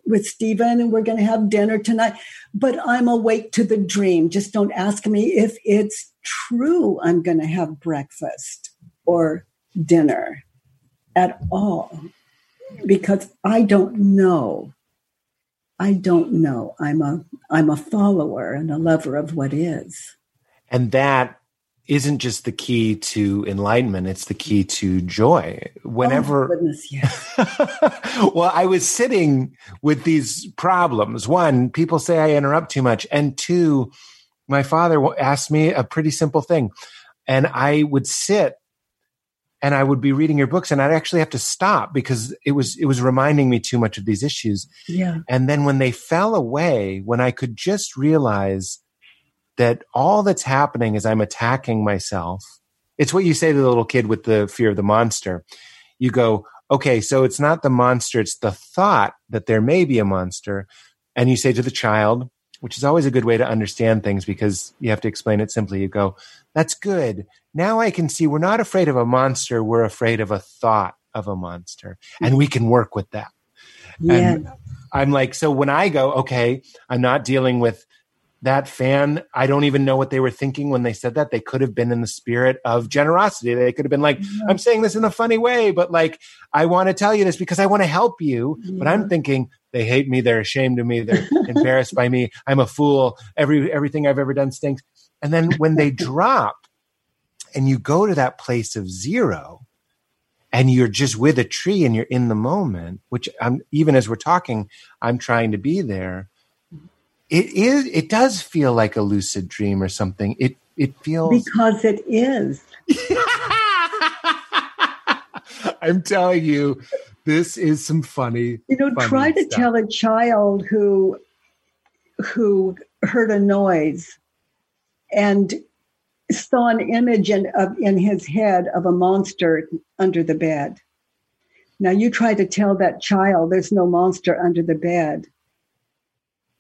with Stephen, and we're going to have dinner tonight. But I'm awake to the dream. Just don't ask me if it's true. I'm going to have breakfast or dinner at all because I don't know. I don't know. I'm a I'm a follower and a lover of what is. And that isn't just the key to enlightenment, it's the key to joy. Whenever oh, goodness, yes. well, I was sitting with these problems. One, people say I interrupt too much, and two, my father asked me a pretty simple thing. And I would sit and I would be reading your books and I'd actually have to stop because it was it was reminding me too much of these issues. Yeah. And then when they fell away, when I could just realize that all that's happening is I'm attacking myself. It's what you say to the little kid with the fear of the monster. You go, okay, so it's not the monster, it's the thought that there may be a monster. And you say to the child, which is always a good way to understand things because you have to explain it simply. You go, that's good now I can see we're not afraid of a monster, we're afraid of a thought of a monster. And we can work with that. Yeah. And I'm like, so when I go, okay, I'm not dealing with that fan. I don't even know what they were thinking when they said that. They could have been in the spirit of generosity. They could have been like, yeah. I'm saying this in a funny way, but like, I want to tell you this because I want to help you. Yeah. But I'm thinking, they hate me. They're ashamed of me. They're embarrassed by me. I'm a fool. Every, everything I've ever done stinks. And then when they drop, and you go to that place of zero and you're just with a tree and you're in the moment, which I'm even as we're talking, I'm trying to be there. It is it does feel like a lucid dream or something. It it feels because it is. I'm telling you, this is some funny. You know, funny try to stuff. tell a child who who heard a noise and saw an image in, of, in his head of a monster under the bed. Now you try to tell that child there's no monster under the bed.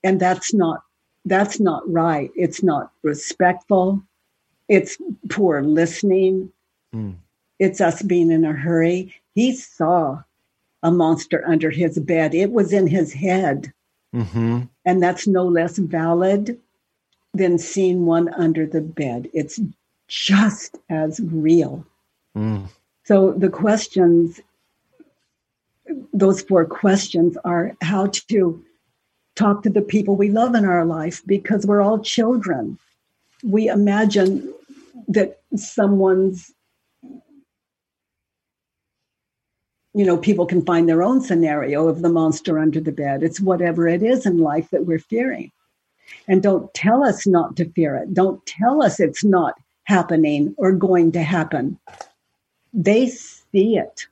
And that's not that's not right. It's not respectful. It's poor listening. Mm. It's us being in a hurry. He saw a monster under his bed. It was in his head. Mm-hmm. And that's no less valid than seeing one under the bed. It's just as real. Mm. So the questions, those four questions are how to talk to the people we love in our life because we're all children. We imagine that someone's you know, people can find their own scenario of the monster under the bed. It's whatever it is in life that we're fearing. And don't tell us not to fear it. Don't tell us it's not happening or going to happen. They see it.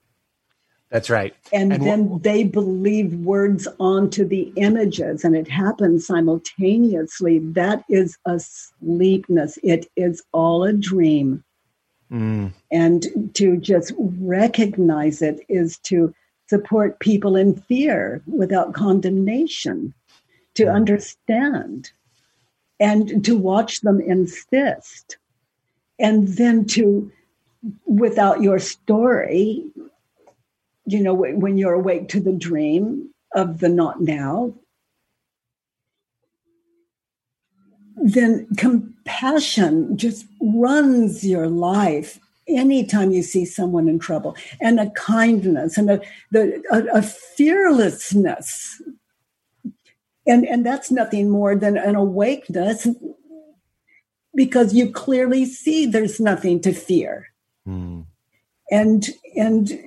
That's right. And, and then wh- they believe words onto the images, and it happens simultaneously. That is a sleepness. It is all a dream. Mm. And to just recognize it is to support people in fear without condemnation to mm. understand and to watch them insist. And then to, without your story, you know, when you're awake to the dream of the not now, then compassion just runs your life anytime you see someone in trouble. And a kindness and a, the, a, a fearlessness. And and that's nothing more than an awakeness because you clearly see there's nothing to fear. Mm. and and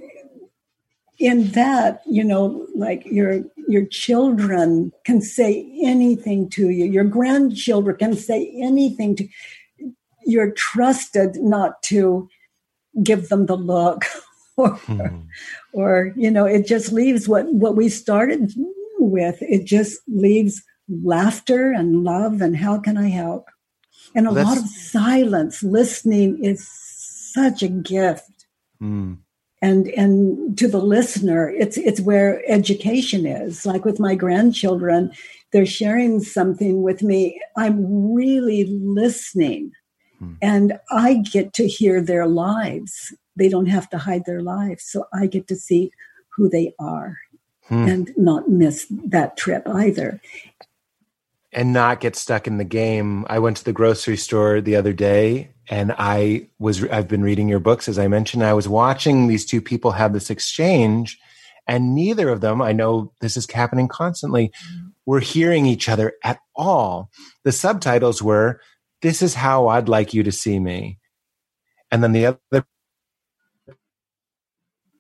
in that, you know, like your your children can say anything to you. Your grandchildren can say anything to you're trusted not to give them the look or, hmm. or you know it just leaves what what we started with it just leaves laughter and love and how can i help and a well, lot of silence listening is such a gift mm. And and to the listener it's it's where education is like with my grandchildren they're sharing something with me i'm really listening Hmm. And I get to hear their lives. They don't have to hide their lives. So I get to see who they are hmm. and not miss that trip either. And not get stuck in the game. I went to the grocery store the other day and I was, I've been reading your books, as I mentioned. I was watching these two people have this exchange and neither of them, I know this is happening constantly, mm-hmm. were hearing each other at all. The subtitles were, this is how I'd like you to see me. And then the other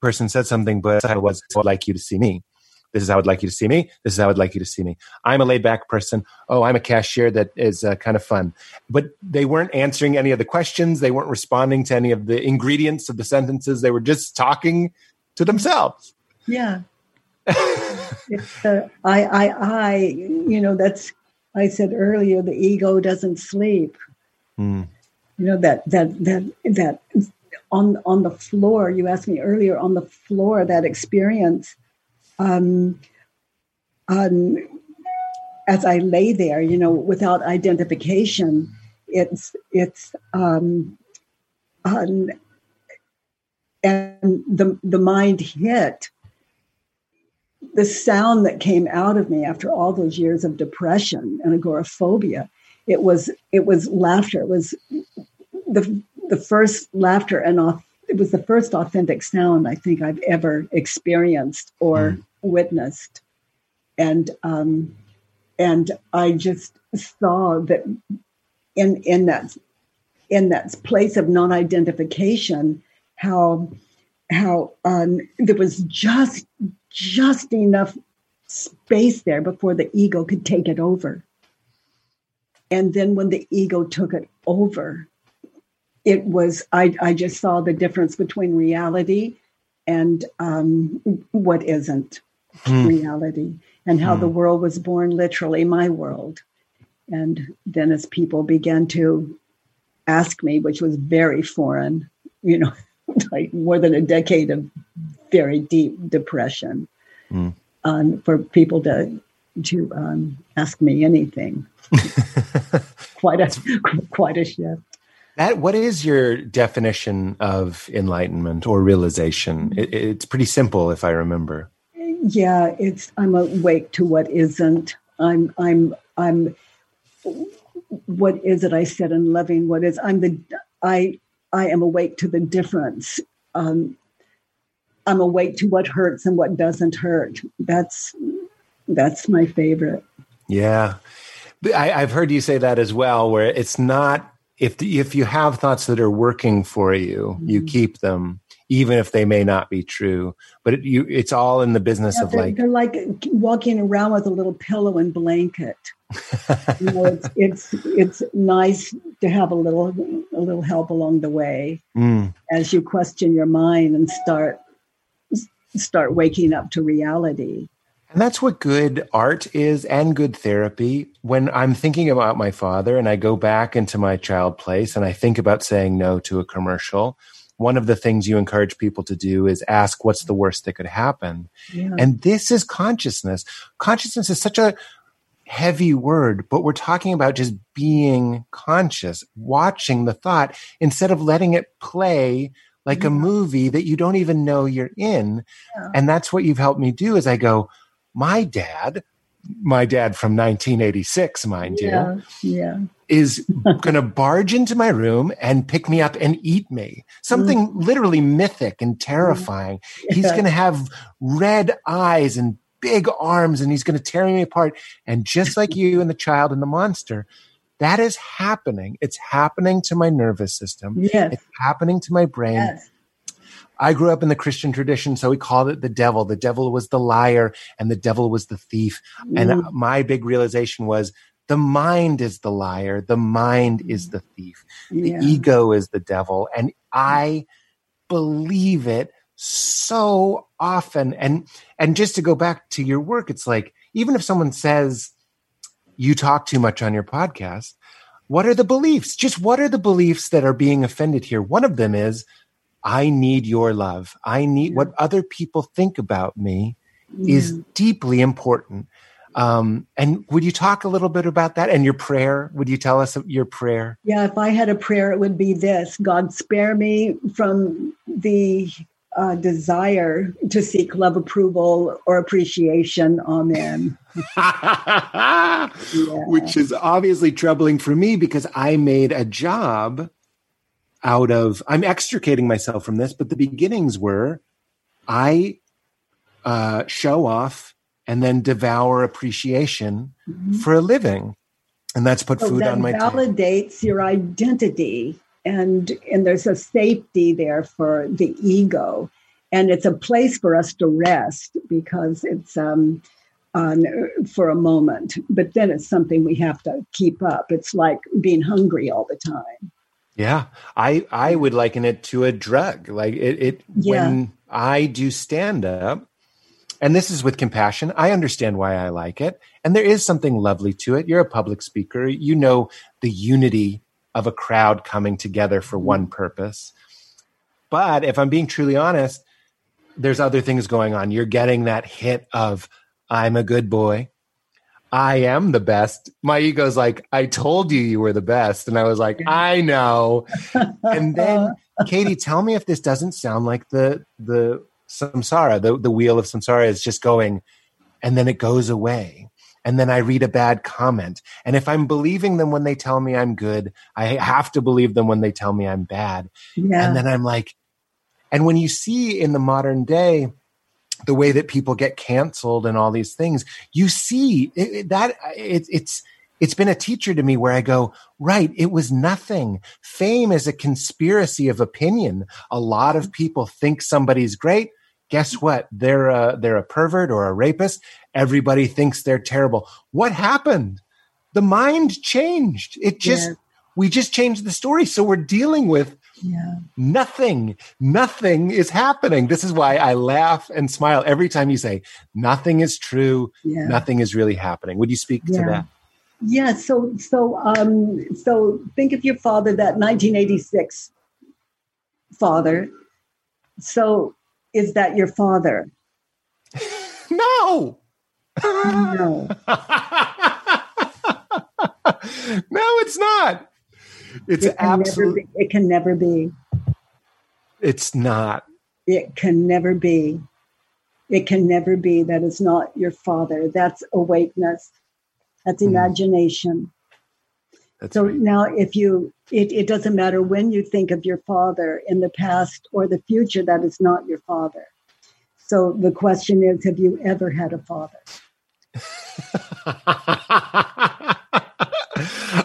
person said something, but I was I'd like you to see me. This is how I'd like you to see me. This is how I'd like you to see me. I'm a laid back person. Oh, I'm a cashier that is uh, kind of fun. But they weren't answering any of the questions. They weren't responding to any of the ingredients of the sentences. They were just talking to themselves. Yeah. it's uh, I, I, I, you know, that's I said earlier, the ego doesn't sleep. Mm. You know that that that that on on the floor. You asked me earlier on the floor that experience. Um, um, as I lay there, you know, without identification, it's it's um, um, and the the mind hit. The sound that came out of me after all those years of depression and agoraphobia it was it was laughter. It was the the first laughter and it was the first authentic sound i think i've ever experienced or mm. witnessed and um and i just saw that in in that in that place of non-identification how how um, there was just just enough space there before the ego could take it over. And then when the ego took it over, it was, I, I just saw the difference between reality and um, what isn't hmm. reality, and how hmm. the world was born literally my world. And then as people began to ask me, which was very foreign, you know, like more than a decade of very deep depression mm. um, for people to to um, ask me anything. quite a quite a shift. That what is your definition of enlightenment or realization? It, it's pretty simple, if I remember. Yeah, it's I'm awake to what isn't. I'm I'm I'm. What is it? I said in loving. What is? I'm the I I am awake to the difference. Um, I'm awake to what hurts and what doesn't hurt. That's that's my favorite. Yeah, I, have heard you say that as well. Where it's not if the, if you have thoughts that are working for you, mm-hmm. you keep them, even if they may not be true. But it, you, it's all in the business yeah, of they're, like they're like walking around with a little pillow and blanket. you know, it's it's it's nice to have a little a little help along the way mm. as you question your mind and start start waking up to reality. And that's what good art is and good therapy. When I'm thinking about my father and I go back into my child place and I think about saying no to a commercial, one of the things you encourage people to do is ask what's the worst that could happen. Yeah. And this is consciousness. Consciousness is such a heavy word, but we're talking about just being conscious, watching the thought instead of letting it play like yeah. a movie that you don't even know you're in. Yeah. And that's what you've helped me do is I go, my dad, my dad from 1986, mind yeah. you, yeah. is going to barge into my room and pick me up and eat me. Something mm. literally mythic and terrifying. Mm. He's going to have red eyes and big arms and he's going to tear me apart. And just like you and the child and the monster, that is happening. It's happening to my nervous system. Yes. It's happening to my brain. Yes. I grew up in the Christian tradition, so we called it the devil. The devil was the liar and the devil was the thief. And my big realization was the mind is the liar, the mind is the thief, yeah. the ego is the devil. And I believe it so often. And and just to go back to your work, it's like even if someone says you talk too much on your podcast, what are the beliefs? Just what are the beliefs that are being offended here? One of them is I need your love. I need what other people think about me is deeply important. Um, and would you talk a little bit about that and your prayer? Would you tell us your prayer? Yeah, if I had a prayer, it would be this God, spare me from the uh, desire to seek love, approval, or appreciation. Amen. yeah. Which is obviously troubling for me because I made a job out of, I'm extricating myself from this, but the beginnings were I uh, show off and then devour appreciation mm-hmm. for a living. And that's put so food on my table. validates your identity and and there's a safety there for the ego and it's a place for us to rest because it's um, on for a moment but then it's something we have to keep up it's like being hungry all the time yeah i i would liken it to a drug like it, it yeah. when i do stand up and this is with compassion. I understand why I like it. And there is something lovely to it. You're a public speaker. You know the unity of a crowd coming together for mm-hmm. one purpose. But if I'm being truly honest, there's other things going on. You're getting that hit of, I'm a good boy. I am the best. My ego's like, I told you you were the best. And I was like, I know. and then, Katie, tell me if this doesn't sound like the, the, samsara, the, the wheel of samsara is just going and then it goes away. And then I read a bad comment. And if I'm believing them when they tell me I'm good, I have to believe them when they tell me I'm bad. Yeah. And then I'm like, and when you see in the modern day, the way that people get canceled and all these things, you see it, that it, it's, it's been a teacher to me where I go, right, it was nothing. Fame is a conspiracy of opinion. A lot of people think somebody's great. Guess what? They're a, they're a pervert or a rapist. Everybody thinks they're terrible. What happened? The mind changed. It just, yeah. we just changed the story. So we're dealing with yeah. nothing. Nothing is happening. This is why I laugh and smile every time you say nothing is true. Yeah. Nothing is really happening. Would you speak to that? Yeah, so so um so think of your father, that 1986 father. So is that your father? No. No. no, it's not. It's it absolutely it can never be. It's not. It can never be. It can never be. That is not your father. That's awakeness that's hmm. imagination. That's so right. now, if you, it, it doesn't matter when you think of your father in the past or the future, that is not your father. So the question is have you ever had a father?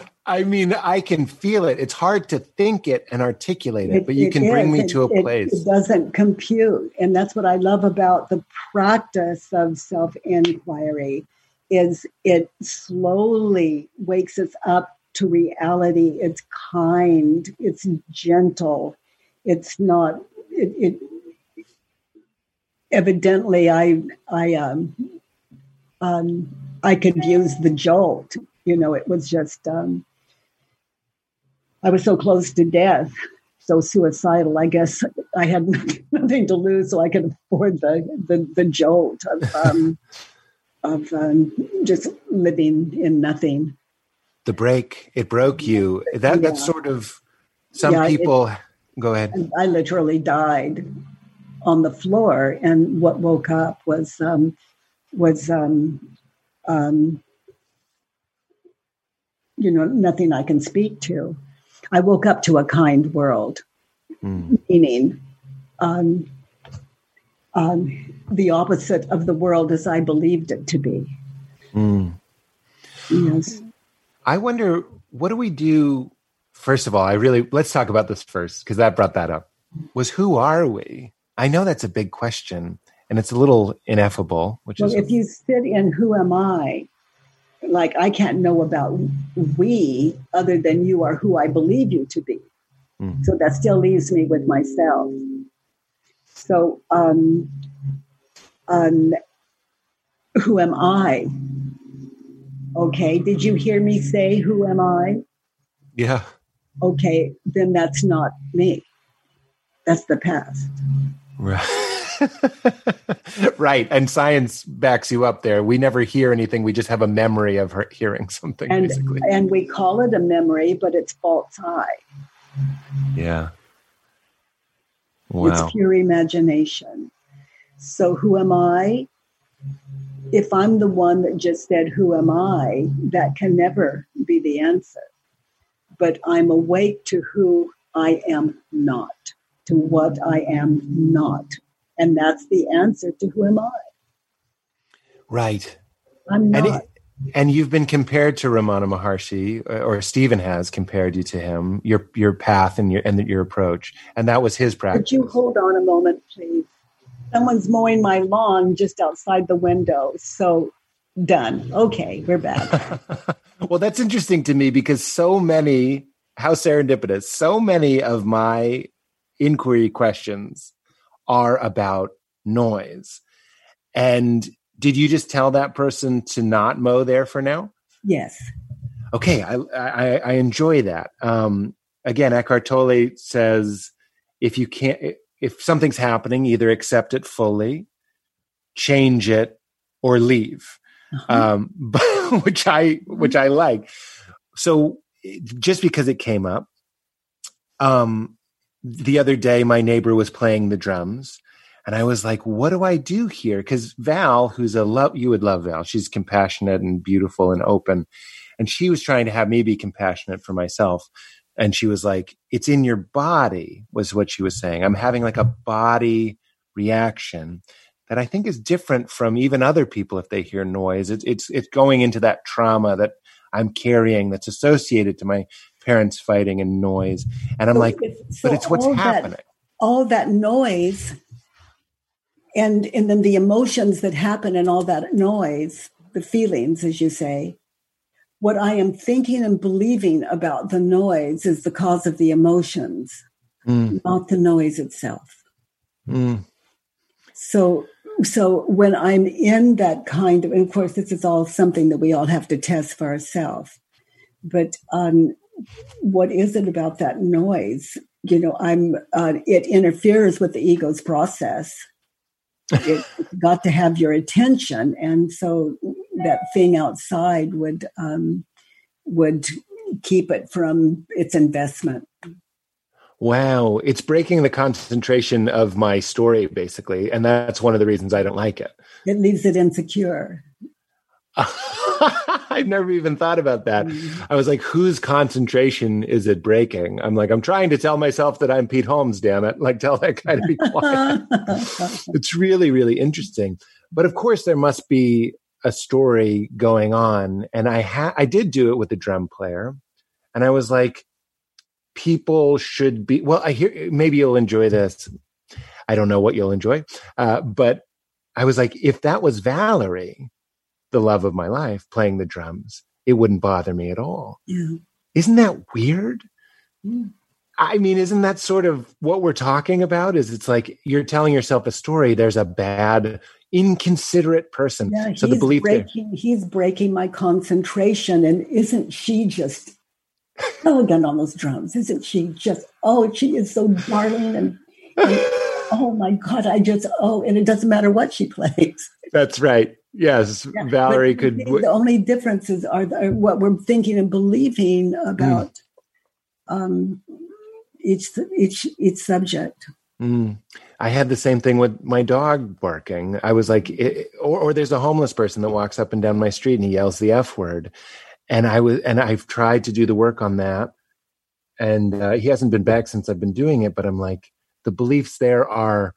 I mean, I can feel it. It's hard to think it and articulate it, it but you can bring me to a it, place. It doesn't compute. And that's what I love about the practice of self inquiry is it slowly wakes us up to reality. It's kind, it's gentle, it's not. It, it evidently, I I um, um, I could use the jolt. You know, it was just um, I was so close to death, so suicidal. I guess I had nothing to lose, so I could afford the the, the jolt of. Um, of um, just living in nothing. The break, it broke you. That yeah. that's sort of some yeah, people. It, go ahead. I literally died on the floor, and what woke up was um, was um, um, you know nothing I can speak to. I woke up to a kind world, mm. meaning um, um, the opposite of the world as I believed it to be. Mm. Yes. I wonder, what do we do? First of all, I really, let's talk about this first because that brought that up. Was who are we? I know that's a big question and it's a little ineffable, which well, is. if you sit in who am I, like I can't know about we other than you are who I believe you to be. Mm-hmm. So that still leaves me with myself. So, um, um, who am I? Okay, did you hear me say, Who am I? Yeah. Okay, then that's not me. That's the past. Right. right. And science backs you up there. We never hear anything. We just have a memory of her hearing something, and, basically. And we call it a memory, but it's false high. Yeah. Wow. It's pure imagination. So who am I? If I'm the one that just said, Who am I? that can never be the answer. But I'm awake to who I am not, to what I am not. And that's the answer to who am I? Right. I'm not. And, it, and you've been compared to Ramana Maharshi, uh, or Stephen has compared you to him, your your path and your and your approach, and that was his practice. Could you hold on a moment, please? Someone's mowing my lawn just outside the window. So done. Okay, we're back. well, that's interesting to me because so many, how serendipitous, so many of my inquiry questions are about noise. And did you just tell that person to not mow there for now? Yes. Okay, I I, I enjoy that. Um, again, Eckhart Tolle says if you can't, if something's happening, either accept it fully, change it, or leave. Uh-huh. Um, which I which I like. So just because it came up, um, the other day my neighbor was playing the drums and I was like, what do I do here? Because Val, who's a love, you would love Val. She's compassionate and beautiful and open. And she was trying to have me be compassionate for myself. And she was like, it's in your body, was what she was saying. I'm having like a body reaction that I think is different from even other people if they hear noise. It's, it's, it's going into that trauma that I'm carrying that's associated to my parents fighting and noise. And I'm so like, so but it's what's happening. That, all that noise and and then the emotions that happen and all that noise, the feelings, as you say, what I am thinking and believing about the noise is the cause of the emotions, mm. not the noise itself. Mm. So so when I'm in that kind of, and of course, this is all something that we all have to test for ourselves. But um, what is it about that noise? You know, I'm. Uh, it interferes with the ego's process. it got to have your attention, and so that thing outside would um, would keep it from its investment. Wow, it's breaking the concentration of my story, basically, and that's one of the reasons I don't like it. It leaves it insecure. I've never even thought about that. Mm. I was like, whose concentration is it breaking? I'm like, I'm trying to tell myself that I'm Pete Holmes, damn it. Like, tell that guy to be quiet. it's really, really interesting. But of course, there must be a story going on. And I had, I did do it with the drum player. And I was like, people should be well i hear maybe you'll enjoy this i don't know what you'll enjoy uh, but i was like if that was valerie the love of my life playing the drums it wouldn't bother me at all yeah. isn't that weird yeah. i mean isn't that sort of what we're talking about is it's like you're telling yourself a story there's a bad inconsiderate person yeah, so the belief breaking, there, he's breaking my concentration and isn't she just elegant on those drums, isn't she? Just oh, she is so darling and, and oh my god, I just oh, and it doesn't matter what she plays. That's right. Yes, yeah, Valerie could. The only differences are, are, what we're thinking and believing about mm. um, each each each subject. Mm. I had the same thing with my dog barking. I was like, it, or, or there's a homeless person that walks up and down my street and he yells the f word, and I was and I've tried to do the work on that, and uh, he hasn't been back since I've been doing it. But I'm like, the beliefs there are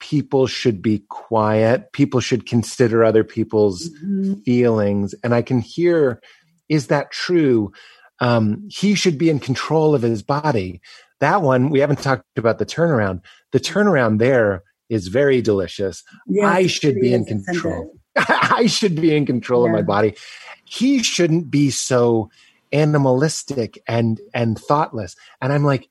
people should be quiet, people should consider other people's mm-hmm. feelings, and I can hear, is that true? Um, he should be in control of his body. That one we haven't talked about the turnaround. The turnaround there is very delicious. Yes, I should be in control. I should be in control of my body. He shouldn't be so animalistic and and thoughtless. And I'm like,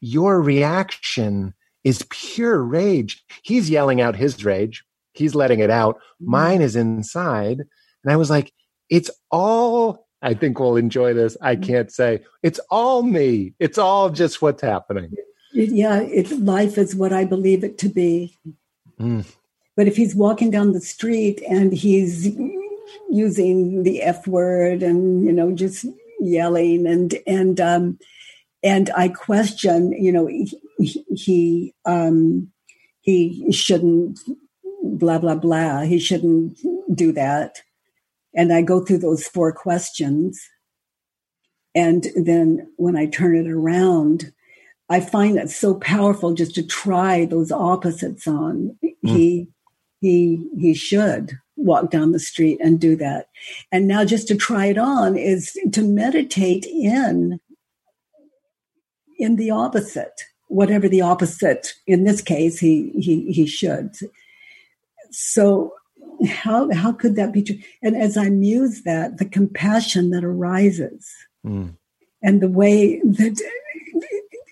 your reaction is pure rage. He's yelling out his rage. He's letting it out. Mm-hmm. Mine is inside. And I was like, it's all I think we'll enjoy this. I Mm-hmm. can't say it's all me. It's all just what's happening. Yeah, it, life is what I believe it to be. Mm. But if he's walking down the street and he's using the F word and you know just yelling and and um, and I question, you know, he he, um, he shouldn't blah blah blah. He shouldn't do that. And I go through those four questions, and then when I turn it around, I find that so powerful just to try those opposites on. He he he should walk down the street and do that. And now just to try it on is to meditate in in the opposite, whatever the opposite in this case he he he should. So how how could that be true? And as I muse that, the compassion that arises Mm. and the way that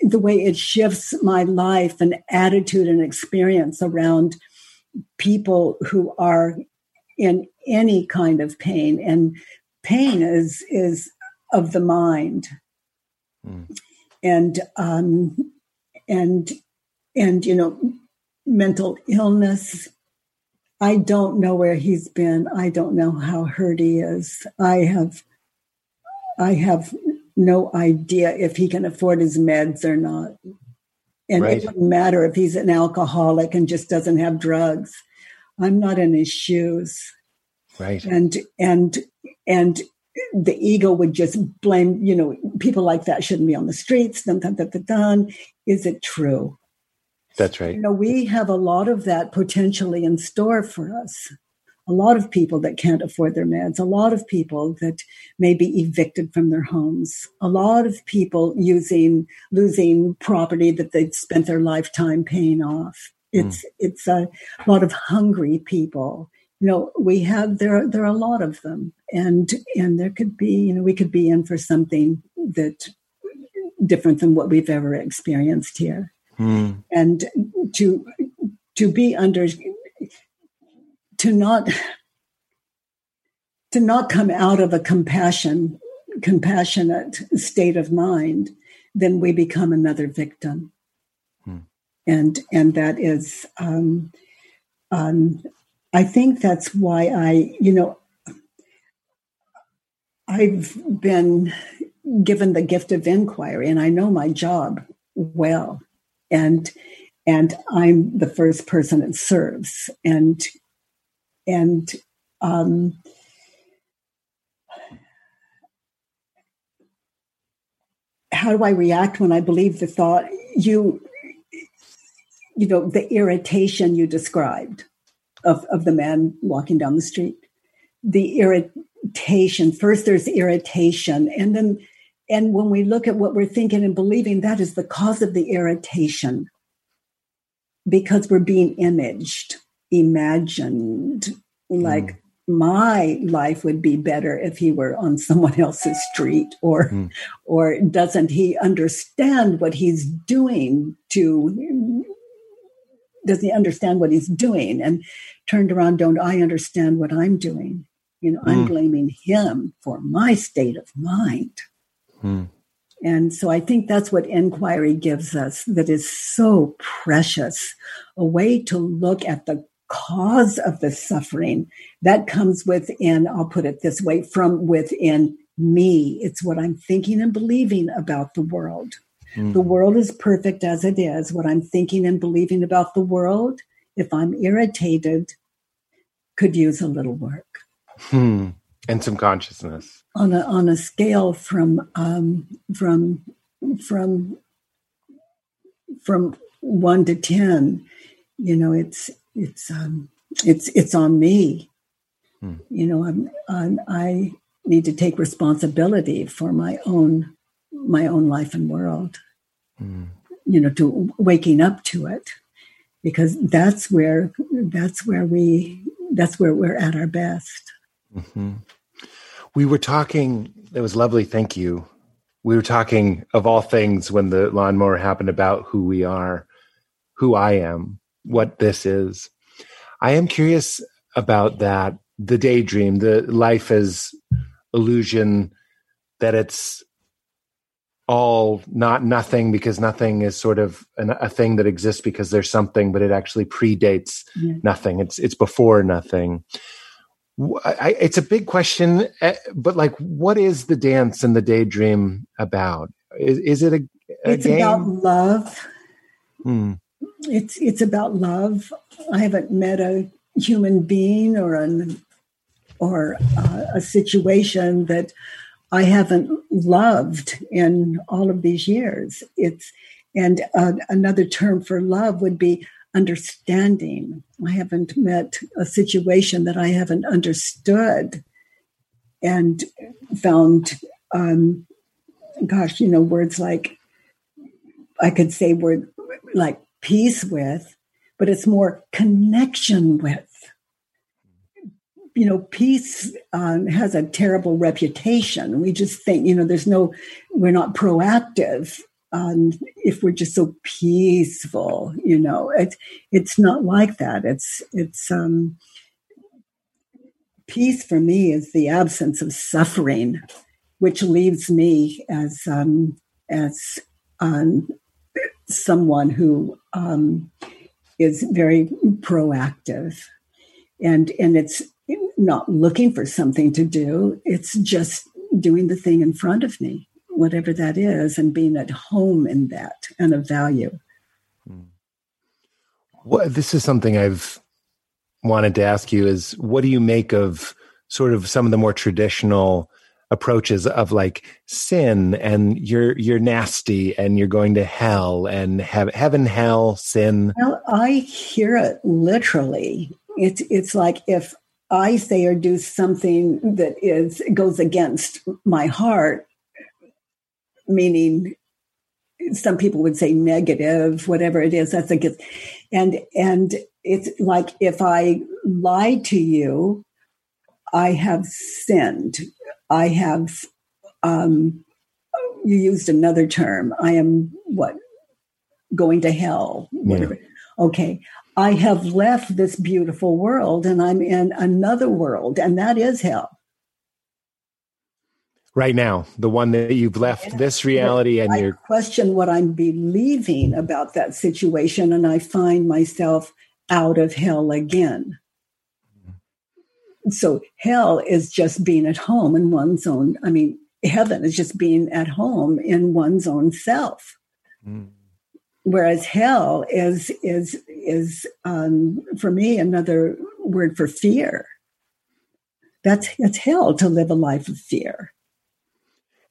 the way it shifts my life and attitude and experience around people who are in any kind of pain and pain is is of the mind Mm. and um and and you know mental illness i don't know where he's been i don't know how hurt he is i have i have no idea if he can afford his meds or not and Right. it wouldn't matter if he's an alcoholic and just doesn't have drugs i'm not in his shoes Right. and and and the ego would just blame you know people like that shouldn't be on the streets dun, dun, dun, dun, dun. Is it true? That's right. you know we have a lot of that potentially in store for us. A lot of people that can't afford their meds a lot of people that may be evicted from their homes a lot of people using losing property that they've spent their lifetime paying off. Hmm. It's it's a lot of hungry people. You know we have there there are a lot of them. And and there could be you know we could be in for something that different than what we've ever experienced here Mm. and to to be under to not to not come out of a compassion compassionate state of mind then we become another victim Hmm. and and that is um um i think that's why i you know i've been given the gift of inquiry and i know my job well and and i'm the first person it serves and and um how do i react when i believe the thought you you know the irritation you described of of the man walking down the street? The irritation first there's irritation and then and when we look at what we're thinking and believing that is the cause of the irritation. Because we're being imaged imagined like my life would be better if he were on someone else's street or Mm. or doesn't he understand what he's doing to does he understand what he's doing? And turned around don't i understand what i'm doing? You know i'm Mm. blaming him for my state of mind Mm. and so I think that's what inquiry gives us that is so precious a way to look at the cause of the suffering that comes within, I'll put it this way, from within me. It's what I'm thinking and believing about the world. Mm. The world is perfect as it is. What I'm thinking and believing about the world, if I'm irritated, could use a little work Hmm. And some consciousness. on a on a scale from um, from from from one to ten, you know, it's it's um, it's it's on me. Hmm. You know, I'm, I'm I need to take responsibility for my own my own life and world. Mm. You know, to waking up to it, because that's where that's where we that's where we're at our best. Mm-hmm. We were talking. It was lovely. Thank you. We were talking of all things when the lawnmower happened about who we are, who I am, what this is. I am curious about that. The daydream, the life as illusion, that it's all not nothing because nothing is sort of an, a thing that exists because there's something, but it actually predates yeah. nothing. It's it's before nothing. I, it's a big question, eh, but like, what is the dance and the daydream about? Is, is it a, a it's game? about love. Hmm. It's it's about love. I haven't met a human being or an or uh, a situation that I haven't loved in all of these years. It's and uh, another term for love would be understanding. I haven't met a situation that I haven't understood and found, um, gosh, you know, words like I could say word like peace with, but it's more connection with you know, peace um, has a terrible reputation. We just think, you know, there's no, we're not proactive um, if we're just so peaceful. You know, it's it's not like that. It's it's um, peace for me is the absence of suffering, which leaves me as um, as um, someone who um, is very proactive and and it's not looking for something to do. It's just doing the thing in front of me, whatever that is, and being at home in that and of value. Hmm. Well, this is something I've wanted to ask you is what do you make of sort of some of the more traditional approaches of like sin and you're you're nasty and you're going to hell and have heaven hell sin well i hear it literally it's it's like if I say or do something that is goes against my heart, meaning some people would say negative, whatever it is, I think it's and and it's like if I lie to you, I have sinned. I have um you used another term. I am what going to hell. Whatever. Yeah. Okay. I have left this beautiful world and I'm in another world, and that is hell. Right now, the one that you've left this reality and you question what I'm believing about that situation, and I find myself out of hell again. So hell is just being at home in one's own. I mean, heaven is just being at home in one's own self. Mm whereas hell is is is um, for me another word for fear. That's that's hell to live a life of fear.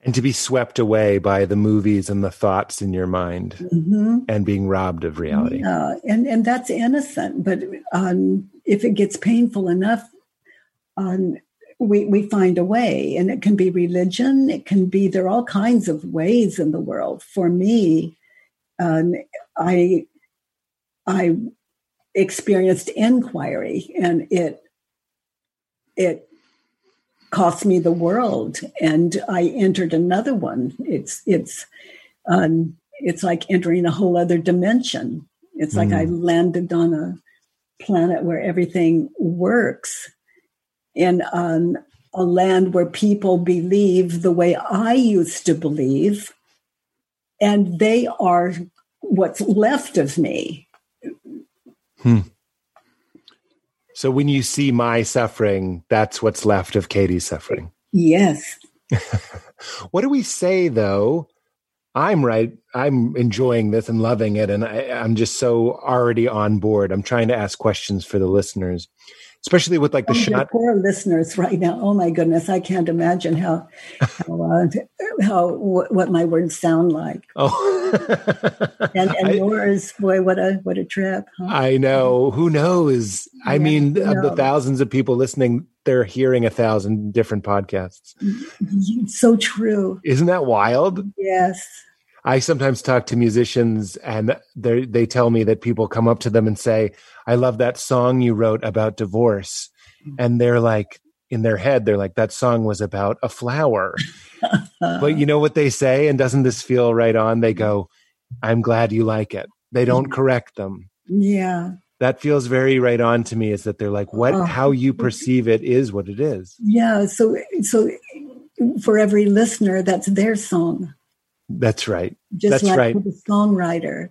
And to be swept away by the movies and the thoughts in your mind, mm-hmm. and being robbed of reality. Yeah, and and that's innocent. But um, if it gets painful enough, um, we we find a way, and it can be religion. It can be there are all kinds of ways in the world. For me, um, I I experienced inquiry, and it it cost me the world, and I entered another one. It's it's um, it's like entering a whole other dimension. It's like mm. I landed on a planet where everything works, in um, a land where people believe the way I used to believe and they are what's left of me. Hmm. So when you see my suffering, that's what's left of Katie's suffering. Yes. what do we say though? I'm right. I'm enjoying this and loving it, and I, am just so already on board. I'm trying to ask questions for the listeners especially with like the oh, shot. Poor listeners right now. Oh my goodness, I can't imagine how how, uh, how w- what my words sound like. Oh, and, and I, yours, boy, what a what a trip. Huh? I know. Who knows? Yeah, I mean, of the thousands of people listening, they're hearing a thousand different podcasts. So true. Isn't that wild? Yes. I sometimes talk to musicians and they they tell me that people come up to them and say, "I love that song you wrote about divorce." Mm-hmm. And they're like in their head they're like that song was about a flower. but you know what they say and doesn't this feel right on? They go, "I'm glad you like it." They don't mm-hmm. correct them. Yeah. That feels very right on to me is that they're like what Oh. how you perceive it is what it is. Yeah. So, so for every listener, that's their song, That's right. just That's like right. for the songwriter.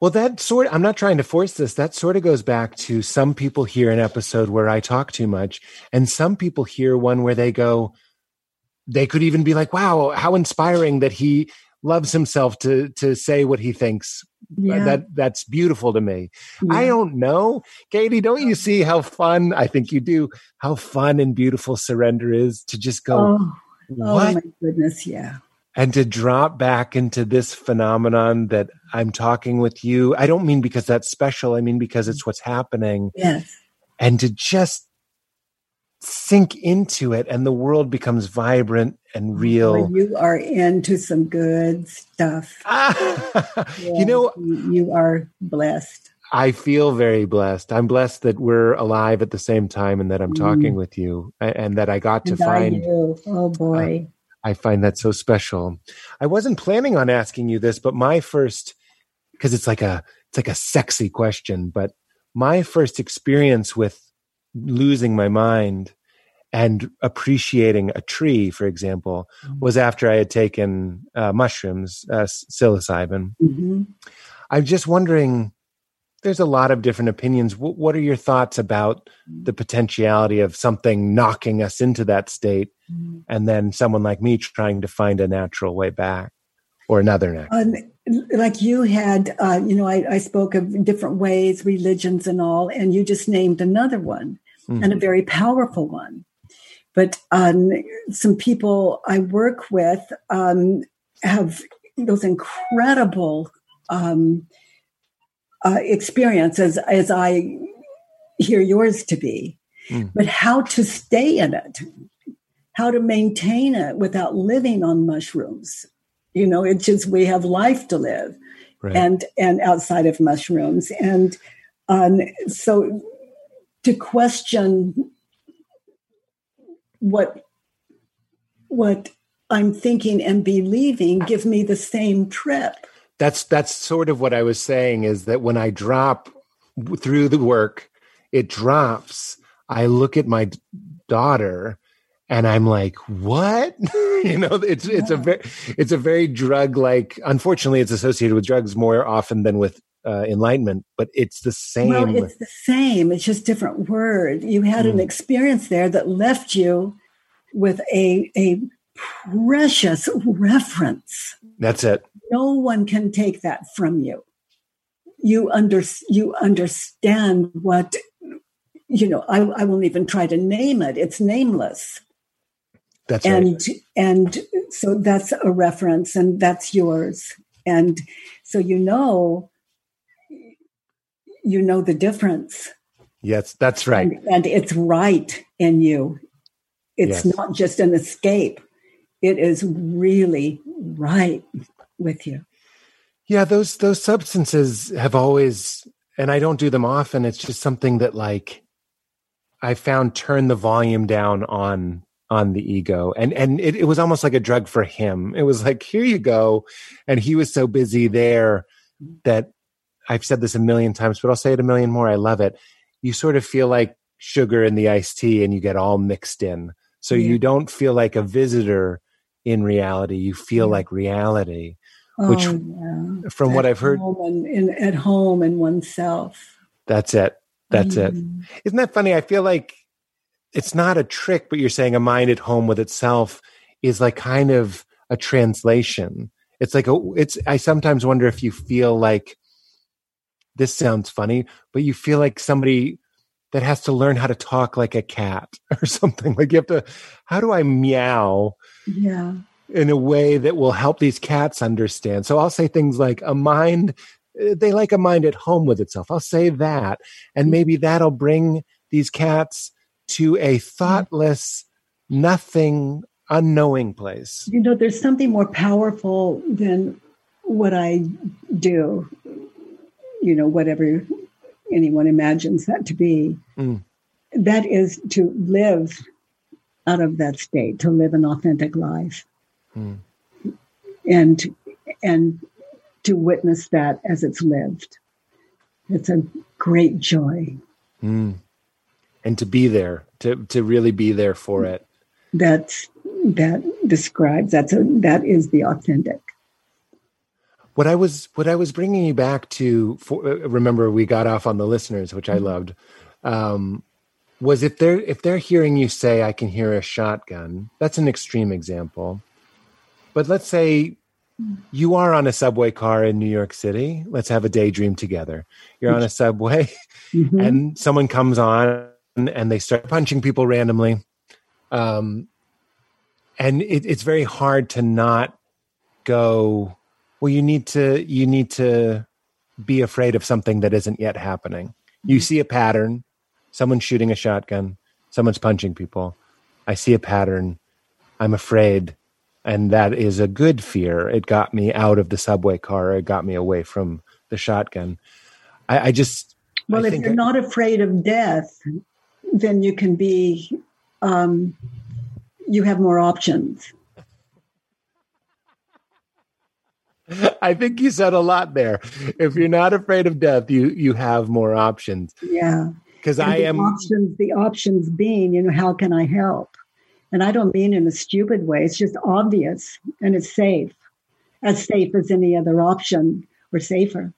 Well, that sort I'm not trying to force this. That sort of goes back to some people hear an episode where I talk too much, and some people hear one where they go, they could even be like, wow, how inspiring that he loves himself to to say what he thinks. Yeah. That that's beautiful to me. I don't know. Katie, don't you see how fun I think you do, how fun and beautiful surrender is to just go, Oh, oh my goodness. Yeah. And to drop back into this phenomenon that I'm talking with you. I don't mean because that's special. I mean because it's what's happening Yes. and to just sink into it and the world becomes vibrant and real. you are into some good stuff. you know, you are blessed. I feel very blessed. I'm blessed that we're alive at the same time and that I'm mm. talking with you and that I got to And find. Oh boy. I find that so special. I wasn't planning on asking you this, but my first because it's like a it's like a sexy question, but my first experience with losing my mind and appreciating a tree, for example, was after I had taken uh, mushrooms, uh, psilocybin. hmm I'm just wondering. There's a lot of different opinions. What, what are your thoughts about the potentiality of something knocking us into that state and then someone like me trying to find a natural way back or another natural Um, like you had, uh, you know, I, I spoke of different ways, religions and all, and you just named another one Mhm. and a very powerful one. But um, some people I work with um, have those incredible um, uh, experiences as I hear yours to be. Mm. But how to stay in it, how to maintain it without living on mushrooms. You know, it's just we have life to live right. and and outside of mushrooms and um, so to question what what i'm thinking and believing give me the same trip that's that's sort of what I was saying is that when I drop through the work, it drops. I look at my daughter and I'm like, "What?" you know, it's it's a very it's a very drug like. Unfortunately, it's associated with drugs more often than with uh, enlightenment, but it's the same. well it's the same it's just different word you had an Mm. experience there that left you with a a precious reference That's it. No one can take that from you. You under you understand what you know I, I won't even try to name it. It's nameless. That's right. and and so that's a reference and that's yours. And so you know you know the difference. Yes, that's right. and, and it's right in you. It's Yes. not just an escape. It is really right with you Yeah, those those substances have always and I don't do them often. It's just something that like I found turn the volume down on on the ego. And and it, it was almost like a drug for him. It was like, here you go. And he was so busy there that I've said this a million times, but I'll say it a million more. I love it. You sort of feel like sugar in the iced tea and you get all mixed in. So Yeah. you don't feel like a visitor in reality. You feel Yeah. like reality. Which, oh, yeah. From what I've heard, and, in, at home and oneself That's it. That's it. Mm. Isn't that funny? I feel like it's not a trick, but you're saying a mind at home with itself is like kind of a translation. It's like a, it's, I sometimes wonder if you feel like this sounds funny, but you feel like somebody that has to learn how to talk like a cat or something. Like you have to, how do I meow yeah in a way that will help these cats understand. So I'll say things like a mind, uh, they like a mind at home with itself. I'll say that. And maybe that'll bring these cats to a thoughtless, nothing, unknowing place. you know there's something more powerful than what I do, you know, whatever anyone imagines that to be, mm. that is to live out of that state, to live an authentic life. Mm. And and to witness that as it's lived. It's a great joy. Mm. And to be there, to to really be there for it. That's that describes that's a that is the authentic what I was what I was bringing you back to. For, uh, remember, we got off on the listeners, which I loved. Um, was if they're if they're hearing you say, "I can hear a shotgun." That's an extreme example, but let's say you are on a subway car in New York City. Let's have a daydream together. You're on a subway, mm-hmm. and someone comes on and they start punching people randomly. Um, and it, it's very hard to not go well you need to you need to be afraid of something that isn't yet happening you mm-hmm. see a pattern someone's shooting a shotgun someone's punching people i see a pattern i'm afraid and that is a good fear it got me out of the subway car it got me away from the shotgun i, I just well I if you're I, not afraid of death then you can be um, you have more options I think you said a lot there. If you're not afraid of death, you you have more options. Yeah. Because I am options the options being, you know, how can I help? And I don't mean in a stupid way. It's just obvious and it's safe. As safe as any other option or safer.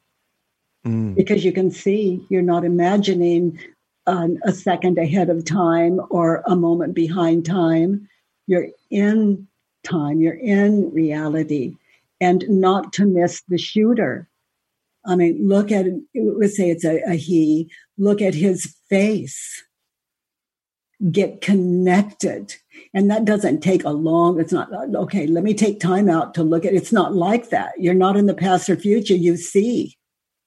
Mm. Because you can see you're not imagining um, a second ahead of time or a moment behind time. You're in time, you're in reality and not to miss the shooter. I mean, look at, let's say it's a, a he, look at his face. Get connected. And that doesn't take a long, it's not, okay, let me take time out to look at It's not like that. You're not in the past or future. You see.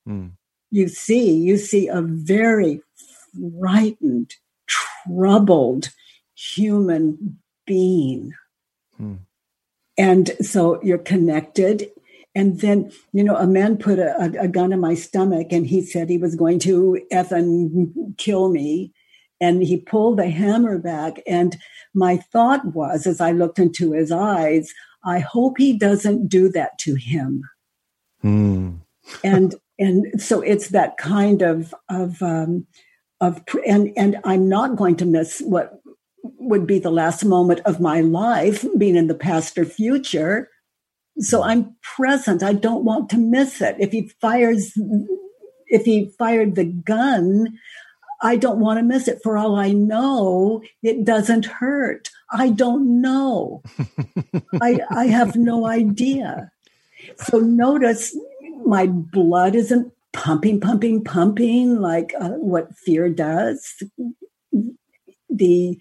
Mm. You see, you see a very frightened, troubled human being. Mm and so you're connected. And then, you know, a man put a, a, gun in my stomach and he said he was going to effing kill me. And he pulled the hammer back. And my thought was, as I looked into his eyes, I hope he doesn't do that to him. Mm. and and so it's that kind of of um, of and and I'm not going to miss what would be the last moment of my life, being in the past or future. So I'm present. I don't want to miss it. If he fires, if he fired the gun, I don't want to miss it. For all I know, it doesn't hurt. I don't know. I, I have no idea. So notice my blood isn't pumping, pumping, pumping like uh, what fear does. The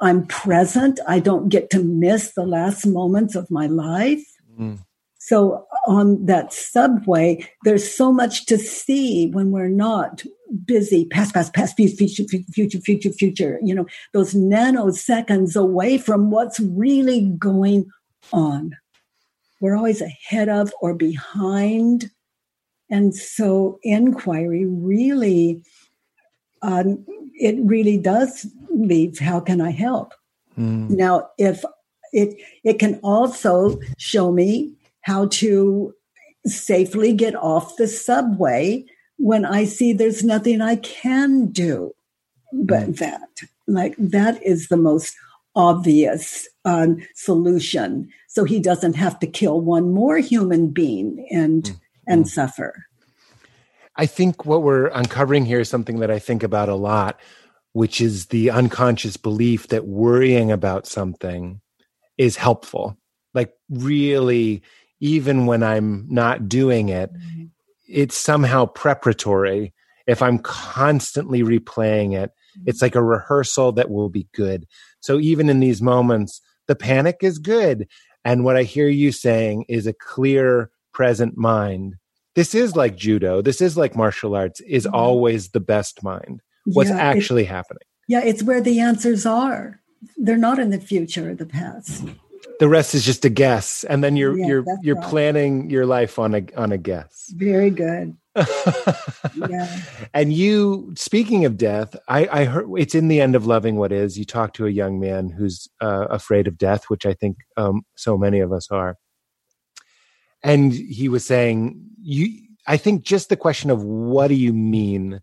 I'm present. I don't get to miss the last moments of my life. Mm. So on that subway, there's so much to see when we're not busy, past, past, past, future, future, future, future, you know, those nanoseconds away from what's really going on. We're always ahead of or behind. And so inquiry really um, it really does leave how can I help? Mm. Now, if it it can also show me how to safely get off the subway when I see there's nothing I can do but mm. that. Like that is the most obvious um, solution. So he doesn't have to kill one more human being and mm. and mm. suffer. I think what we're uncovering here is something that I think about a lot, which is the unconscious belief that worrying about something is helpful. Like, really, even when I'm not doing it, mm-hmm. it's somehow preparatory. If I'm constantly replaying it, mm-hmm. it's like a rehearsal that will be good. So, even in these moments, the panic is good. And what I hear you saying is a clear, present mind this is like judo this is like martial arts is mm-hmm. always the best mind what's yeah, actually happening yeah it's where the answers are they're not in the future or the past the rest is just a guess, and then you're Yeah, you're you're right. planning your life on a on a guess. Very good. Yeah. and you, speaking of death, I, I heard it's in the end of loving what is. You talk to a young man who's uh, afraid of death, which I think um, so many of us are, and he was saying, "You." I think just the question of what do you mean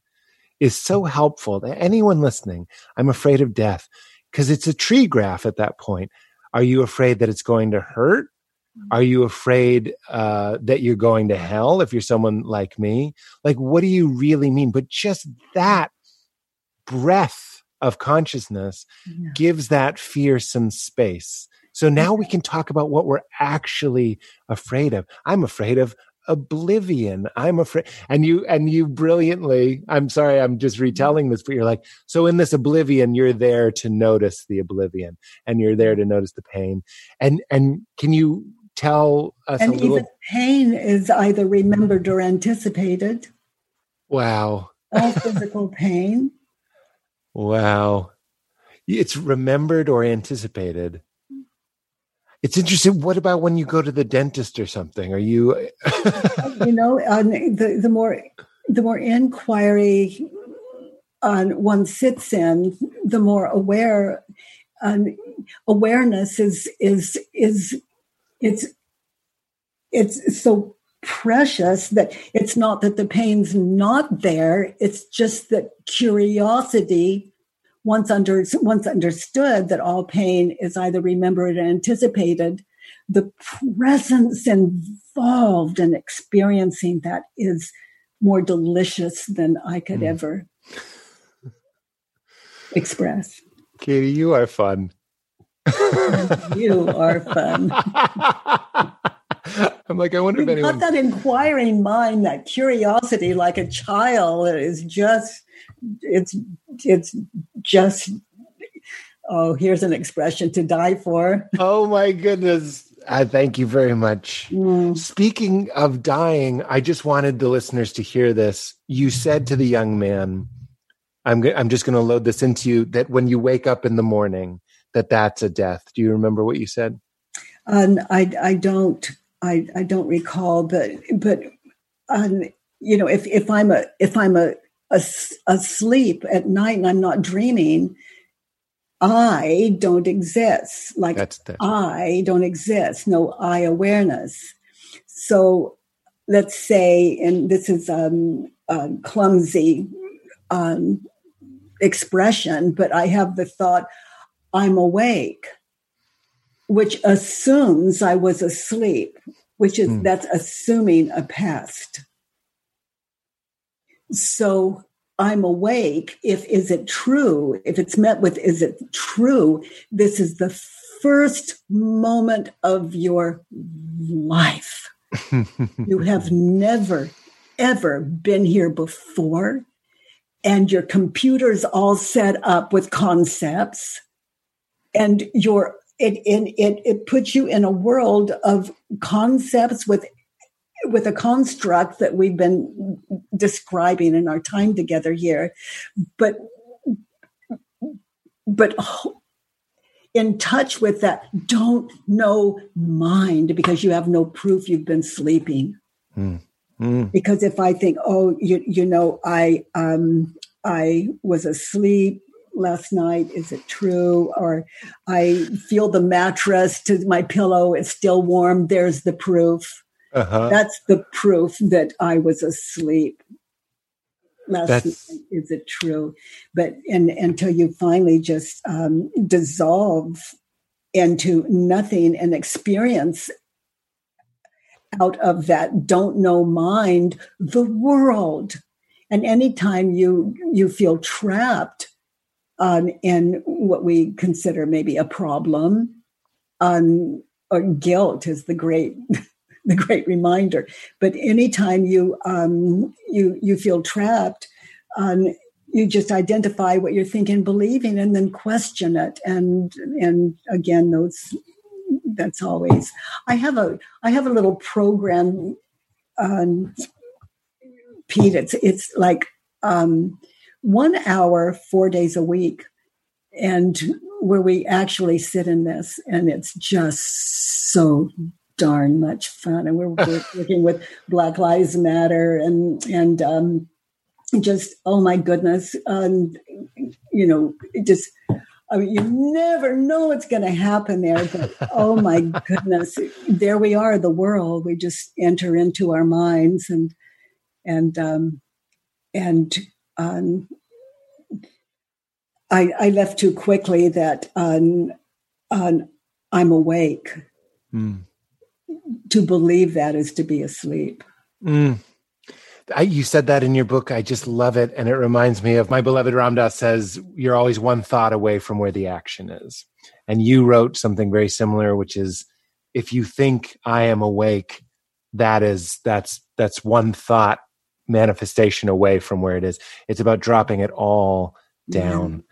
is so helpful to anyone listening. I'm afraid of death because it's a tree graph at that point. Are you afraid that it's going to hurt? Are you afraid uh, that you're going to hell if you're someone like me? Like, what do you really mean? But just that breath of consciousness Yeah. gives that fear some space. So now we can talk about what we're actually afraid of. I'm afraid of oblivion. I'm afraid, and you, and you brilliantly, I'm sorry, I'm just retelling this, but you're like, so in this oblivion, you're there to notice the oblivion and you're there to notice the pain. And, and can you tell us a And little? even pain is either remembered or anticipated. Wow. All physical pain. Wow. It's remembered or anticipated. It's interesting. What about when you go to the dentist or something? Are you you know, um, the the more the more inquiry on one sits in, the more aware um, awareness is is is it's it's so precious that it's not that the pain's not there. It's just that curiosity. Once under once understood that all pain is either remembered or anticipated, the presence involved in experiencing that is more delicious than I could Mm. ever express. Katie, you are fun. You are fun. I'm like, I wonder if You've got anyone. that inquiring mind, that curiosity, like a child, is just it's it's just oh, here's an expression to die for. Oh my goodness. I thank you very much. Mm. Speaking of dying, I just wanted the listeners to hear this. You said to the young man, I'm, go- I'm just going to load this into you that when you wake up in the morning, that that's a death. Do you remember what you said? And I I don't I I don't recall, but but um, you know if if I'm a if I'm a, a s- asleep at night and I'm not dreaming, I don't exist. Like That's death. I don't exist, no I awareness. So let's say, and this is um, a clumsy um, expression, but I have the thought, I'm awake, which assumes I was asleep, which is Hmm. that's assuming a past. So I'm awake. If is it true? If it's met with is it true? This is the first moment of your life. You have never, ever been here before. And your computer's all set up with concepts. And your it, it it it puts you in a world of concepts with with a construct that we've been describing in our time together here. But but in touch with that don't know mind because you have no proof you've been sleeping Mm. because if i think oh you you know i um i was asleep last night is it true or i feel the mattress to my pillow it's still warm there's the proof Uh-huh. that's the proof that i was asleep. Last That's- night is it true? But and until you finally just um, dissolve into nothing and experience out of that don't know mind the world. And anytime you you feel trapped um, in what we consider maybe a problem um, or guilt is the great the great reminder. But anytime you um, you you feel trapped um, you just identify what you're thinking believing and then question it. And and again those that's always i have a i have a little program um pete it's it's like um one hour four days a week and where we actually sit in this, and it's just so darn much fun. And we're, we're working with Black Lives Matter and and um, just oh my goodness, um, you know, just. I mean, you never know what's going to happen there, but oh my goodness, there we are, the world. We just enter into our minds and and um, and um, I, I left too quickly that um, um, I'm awake. Mm. To believe that is to be asleep. Mm. I, you said that in your book. I just love it. And it reminds me of my beloved Ram Dass says, You're always one thought away from where the action is. And you wrote something very similar, which is, If you think I am awake, that is, that's, that's one thought manifestation away from where it is. It's about dropping it all down.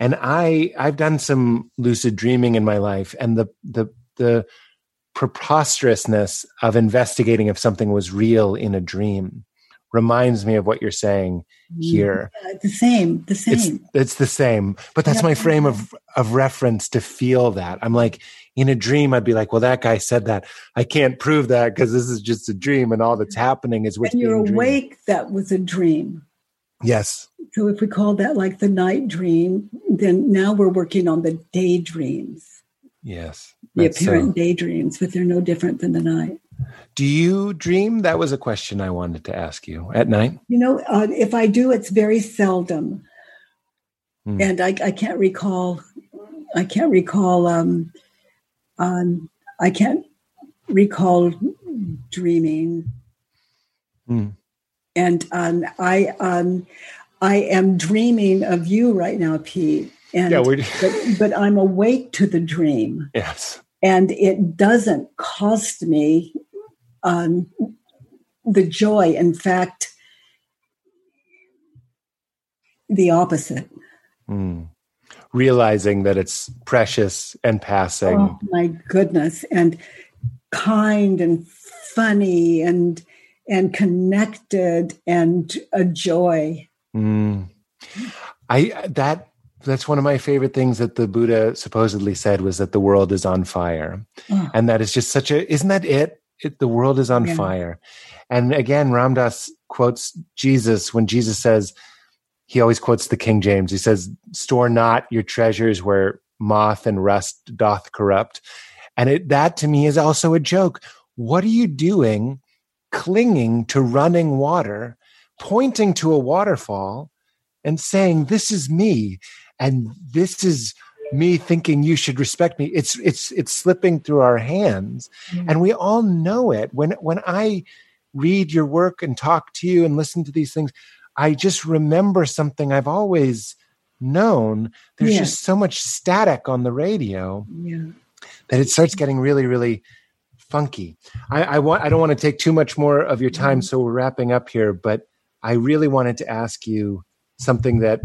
And I I've done some lucid dreaming in my life and the the the preposterousness of investigating if something was real in a dream reminds me of what you're saying here. Yeah, the same, the same. It's, it's the same, but that's my frame of of reference to feel that. I'm like in a dream, I'd be like, "Well, that guy said that. I can't prove that because this is just a dream, and all that's happening is what's." When you're awake, dreamed. that was a dream. Yes. So if we call that like the night dream, then now we're working on the daydreams. Yes. The apparent so. daydreams, but they're no different than the night. Do you dream? That was a question I wanted to ask you at night. You know, uh, if I do, it's very seldom, mm. and I, I, can't recall. I can't recall. Um, um, I can't recall dreaming. Mm. And um, I, um, I am dreaming of you right now, Pete. And yeah, but, but I'm awake to the dream. Yes. And it doesn't cost me um, the joy. In fact, the opposite. Mm. Realizing that it's precious and passing. Oh, my goodness. And kind and funny and and connected and a joy. Mm. I that that's one of my favorite things that the Buddha supposedly said was that the world is on fire, oh. and that is just such a isn't that it? it the world is on yeah. fire, and again, Ram Dass quotes Jesus when Jesus says he always quotes the King James. He says, "Store not your treasures where moth and rust doth corrupt," and it that to me is also a joke. What are you doing, clinging to running water, pointing to a waterfall? and saying, This is me and this is me thinking you should respect me it's it's it's slipping through our hands mm-hmm. and we all know it when when i read your work and talk to you and listen to these things i just remember something i've always known there's yeah. just so much static on the radio yeah. that it starts getting really really funky i i want i don't want to take too much more of your time mm-hmm. so we're wrapping up here but i really wanted to ask you something that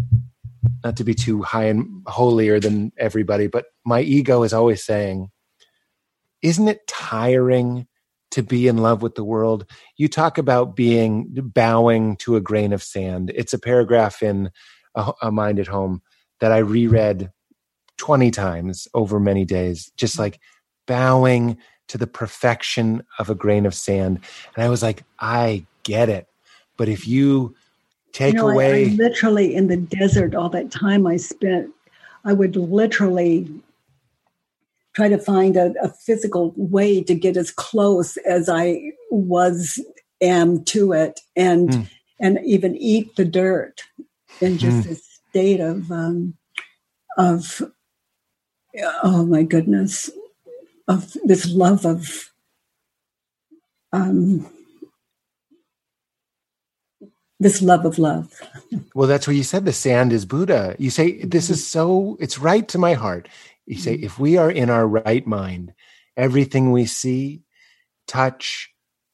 not to be too high and holier than everybody, but my ego is always saying, isn't it tiring to be in love with the world? You talk about being bowing to a grain of sand. It's a paragraph in a, a Mind at Home that I reread 20 times over many days, just like bowing to the perfection of a grain of sand. And I was like, I get it. But if you take you know, away. I, I literally in the desert, all that time I spent, I would literally try to find a, a, physical way to get as close as I was am to it, and mm. and even eat the dirt in just mm. a state of um, of oh my goodness of this love of um, this love of love. well, that's what you said. The sand is Buddha. You say, this is mm-hmm. so, it's right to my heart. You say, if we are in our right mind, everything we see, touch,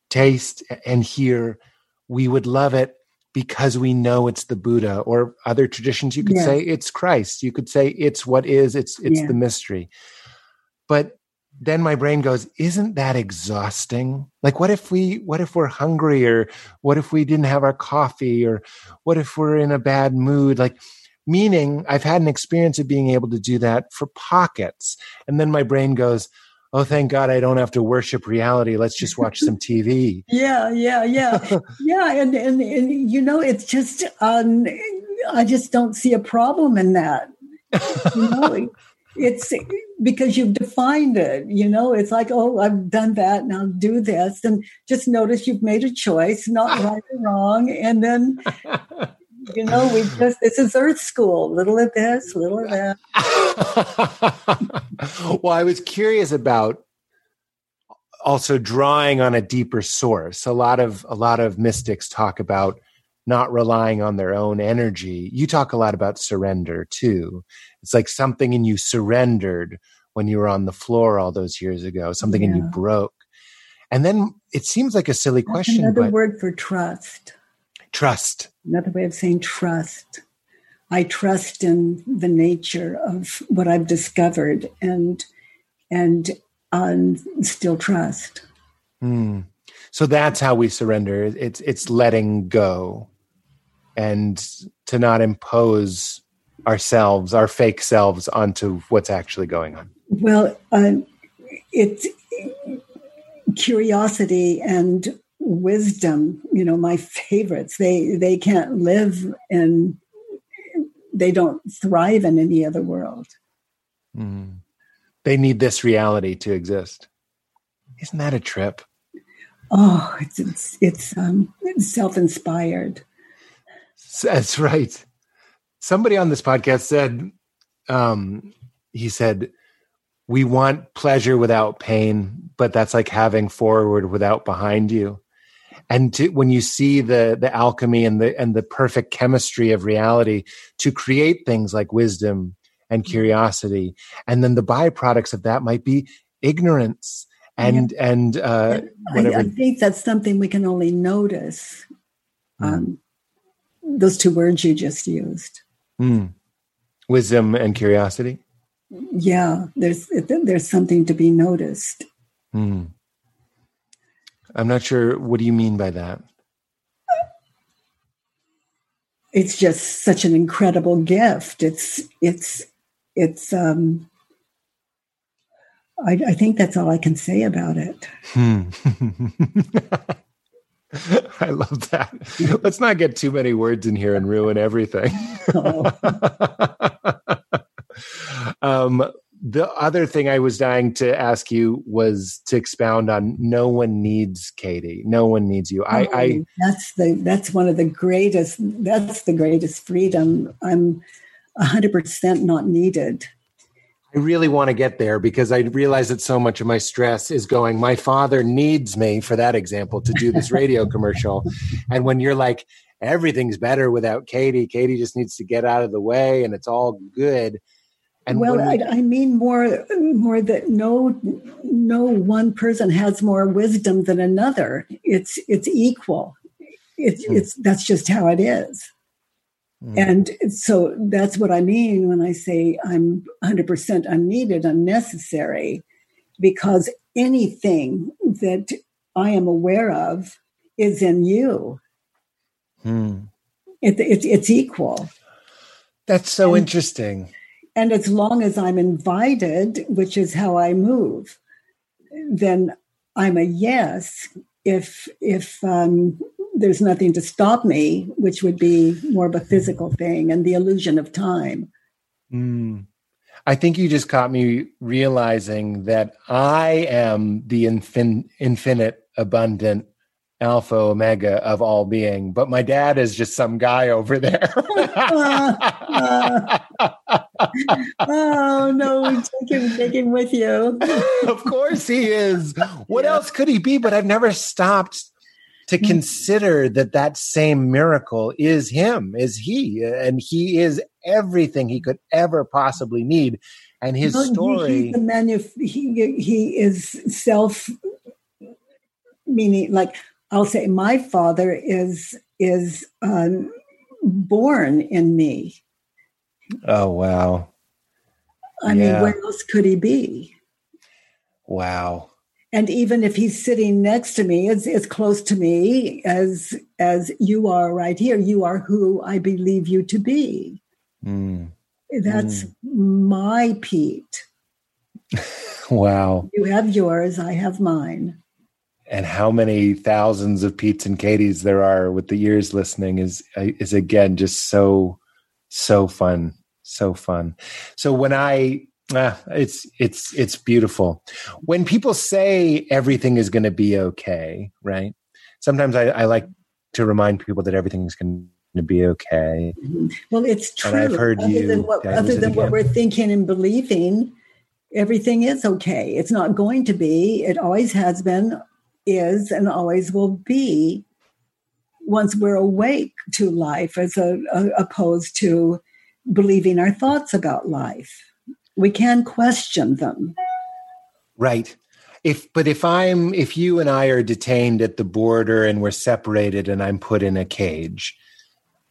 taste, and hear, we would love it because we know it's the Buddha or other traditions. You could yeah. say it's Christ. You could say it's what is, it's, it's yeah. the mystery. But then my brain goes isn't that exhausting like what if we what if we're hungry or what if we didn't have our coffee or what if we're in a bad mood like meaning I've had an experience of being able to do that for pockets. And then my brain goes, oh, thank God I don't have to worship reality. Let's just watch some TV. Yeah, yeah, yeah. yeah. And, and, and, you know, it's just, um, I just don't see a problem in that. You know, it's because you've defined it. You know, it's like, oh, I've done that, now do this. And just notice you've made a choice, not ah. right or wrong. And then, you know, we just, this is Earth School, little of this, little of that. well, I was curious about also drawing on a deeper source. A lot of, a lot of mystics talk about not relying on their own energy. You talk a lot about surrender too. It's like something in you surrendered when you were on the floor all those years ago, something yeah. in you broke. And then it seems like a silly That's question. Another word for trust. Trust. Another way of saying trust. I trust in the nature of what I've discovered and and um, still trust. Mm. So that's how we surrender. It's it's letting go and to not impose ourselves, our fake selves, onto what's actually going on? Well, uh, it's curiosity and wisdom. You know, my favorites. They they can't live and they don't thrive in any other world. Mm. They need this reality to exist. Isn't that a trip? Oh, it's it's it's, um, self inspired. That's right. Somebody on this podcast said, um, he said, we want pleasure without pain, but that's like having forward without behind you. And to, when you see the the alchemy and the and the perfect chemistry of reality to create things like wisdom and mm-hmm. curiosity, and then the byproducts of that might be ignorance and yeah. and uh, whatever. I, I, think that's something we can only notice. Mm. Um, those two words you just used. Mm. Wisdom and curiosity. Yeah, there's there's something to be noticed. Mm. I'm not sure. What do you mean by that? It's just such an incredible gift. It's it's it's. um I, I think that's all I can say about it. Hmm. I love that. Let's not get too many words in here and ruin everything. Oh. um, the other thing I was dying to ask you was to expound on no one needs Katie. No one needs you. I, oh, I that's the that's one of the greatest that's the greatest freedom. I'm hundred percent not needed. I really want to get there because I realize that so much of my stress is going, my father needs me, for that example, to do this radio commercial. And when you're like, everything's better without Katie, Katie just needs to get out of the way and it's all good. And well, we, I, I, mean more, more that no, no one person has more wisdom than another. It's, it's equal. It's, hmm. it's, that's just how it is. Mm. And so that's what I mean when I say I'm 100% unneeded, unnecessary, because anything that I am aware of is in you. Mm. It, it, it's equal. That's so and, interesting. And as long as I'm invited, which is how I move, then I'm a yes. If if um, there's nothing to stop me, which would be more of a physical thing and the illusion of time. Mm. I think you just caught me realizing that I am the infin- infinite, abundant alpha omega of all being, but my dad is just some guy over there. uh, uh, oh no, take him, take him with you. of course he is. What yeah. else could he be? But I've never stopped to mm. consider that that same miracle is him, is he, and he is everything he could ever possibly need. And his no, story, he, manuf- he, he is self, meaning like I'll say, my father is is um, born in me. Oh wow! I yeah. mean, where else could he be? Wow and even if he's sitting next to me as, as close to me as as you are right here you are who i believe you to be Mm. That's my Pete. Wow. You have yours, I have mine. And how many thousands of Pete's and Katie's there are with the ears listening is is again just so so fun, so fun. So when I uh, it's it's it's beautiful. When people say everything is going to be okay, right? Sometimes I, I like to remind people that everything is going to be okay. Well, it's true. And I've heard other you than what, other than what we're thinking and believing, everything is okay. It's not going to be. It always has been, is, and always will be. Once we're awake to life, as a, a, opposed to believing our thoughts about life, we can question them. Right. If but if I'm if you and I are detained at the border and we're separated and I'm put in a cage,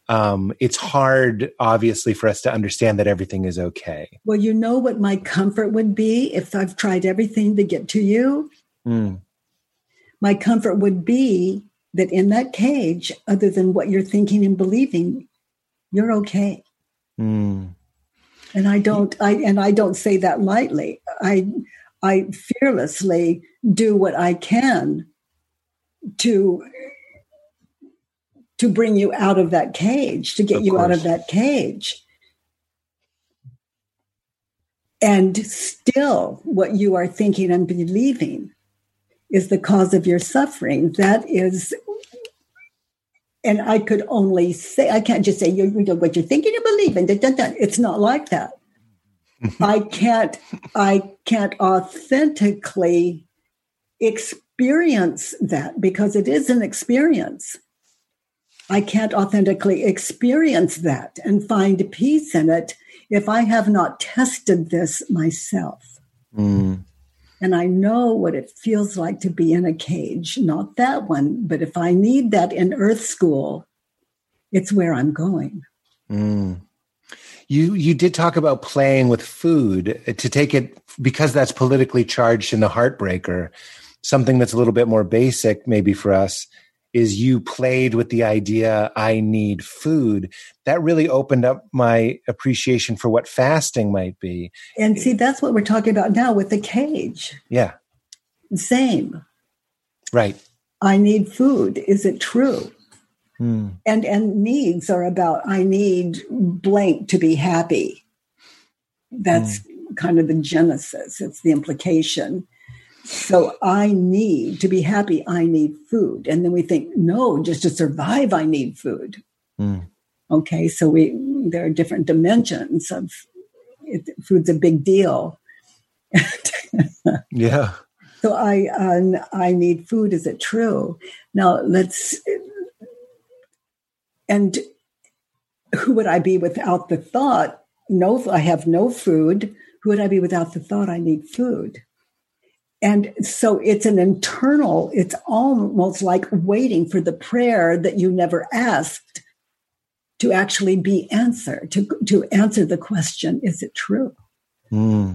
um, it's hard obviously for us to understand that everything is okay. Well, you know what my comfort would be if I've tried everything to get to you? Mm. My comfort would be that in that cage, other than what you're thinking and believing, you're okay. Mm. And I don't I and I don't say that lightly. I I fearlessly do what I can to to bring you out of that cage, to get Of you out of that cage. And still, what you are thinking and believing is the cause of your suffering. That is, and I could only say, I can't just say you you know what you're thinking and believing. da, da, da. It's not like that. I can't, I can't authentically experience that because it is an experience. I can't authentically experience that and find peace in it if I have not tested this myself. Mm. And I know what it feels like to be in a cage, not that one, but if I need that in earth school, it's where I'm going. Mm. You you did talk about playing with food uh, to take it because that's politically charged in the heartbreaker. Something that's a little bit more basic, maybe for us, is you played with the idea I need food. That really opened up my appreciation for what fasting might be. And see, that's what we're talking about now with the cage. Yeah, Same. right. I need food. Is it true? Hmm. and and needs are about i need blank to be happy that's kind of the genesis it's the implication so i need to be happy i need food and then we think no just to survive i need food Hmm. Okay so we there are different dimensions of it, food's a big deal Yeah. so I uh, I need food. Is it true? Now let's. And who would I be without the thought? No, I have no food. Who would I be without the thought? I need food. And so it's an internal. It's almost like waiting for the prayer that you never asked to actually be answered. To to answer the question: Is it true? Hmm.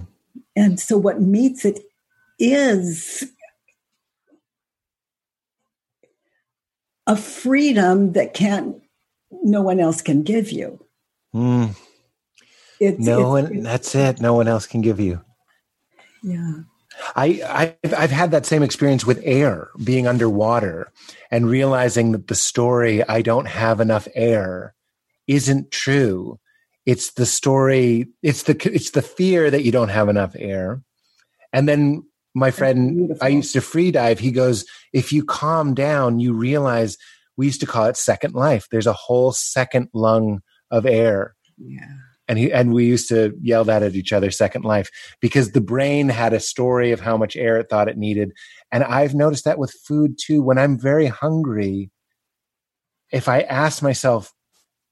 And so what meets it is a freedom that can't no one else can give you. Hmm. It's, No it's- one. That's it. No one else can give you. yeah. I, I've, I've had that same experience with air, being underwater and realizing that the story, I don't have enough air, isn't true. It's the story, it's the, it's the fear that you don't have enough air. And then my friend. I used to free dive. He goes, if you calm down, you realize we used to call it second life. There's a whole second lung of air Yeah. and he and we used to yell that at each other second life because the brain had a story of how much air it thought it needed and i've noticed that with food too when i'm very hungry if i ask myself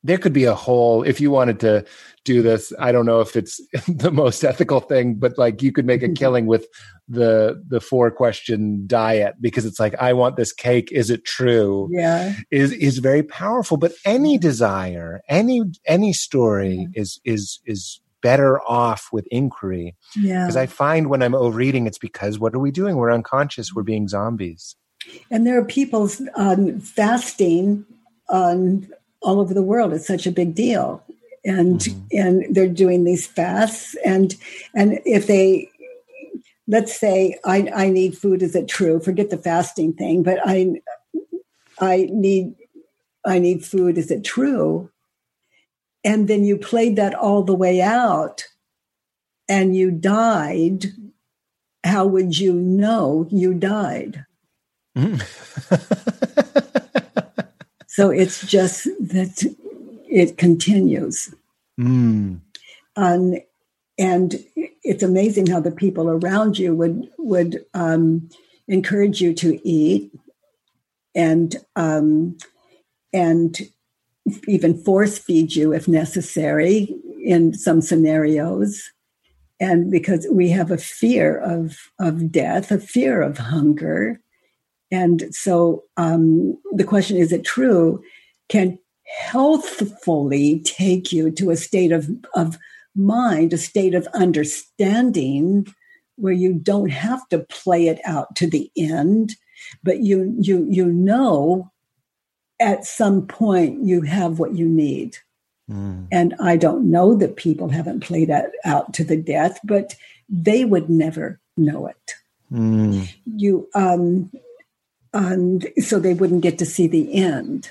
there could be a whole if you wanted to do this i don't know if it's the most ethical thing but like you could make a killing with the the four question diet because it's like i want this cake. Is it true? Yeah. is is very powerful but any desire any any story is is is better off with inquiry. Yeah. because i find when i'm overeating it's because what are we doing? We're unconscious. We're being zombies. And there are people um, fasting um, all over the world. It's such a big deal. and mm-hmm. and they're doing these fasts and and if they let's say I, I need food is it true forget the fasting thing but i i need i need food is it true and then you played that all the way out and you died how would you know you died mm. so it's just that it continues. Mm. Um, and it's amazing how the people around you would would um, encourage you to eat and um, and even force feed you if necessary in some scenarios and because we have a fear of of death a fear of hunger and so um, the question is it true can healthfully take you to a state of, of mind, a state of understanding where you don't have to play it out to the end, but you you you know at some point you have what you need. Mm. And I don't know that people haven't played that out to the death, but they would never know it. Mm. You um and so they wouldn't get to see the end.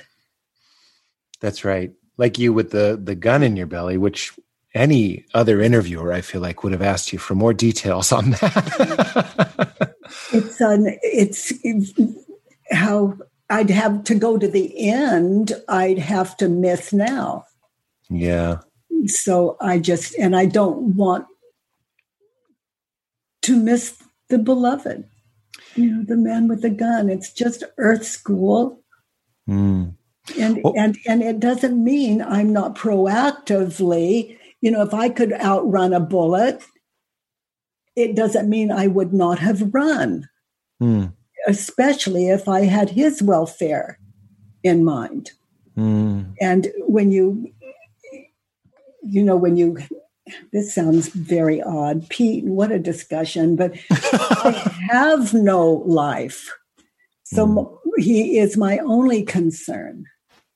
That's right. Like you with the the gun in your belly, which any other interviewer I feel like would have asked you for more details on that. it's on it's, it's how I'd have to go to the end, I'd have to miss now. Yeah. So I just and I don't want to miss the beloved. You know, the man with the gun. It's just earth school. Mm. And well, and and it doesn't mean I'm not proactively, you know, if I could outrun a bullet, it doesn't mean I would not have run. Hmm. Especially if I had his welfare in mind. Hmm. And when you you know, when you this sounds very odd. Pete, what a discussion, but I have no life. So mm. he is my only concern.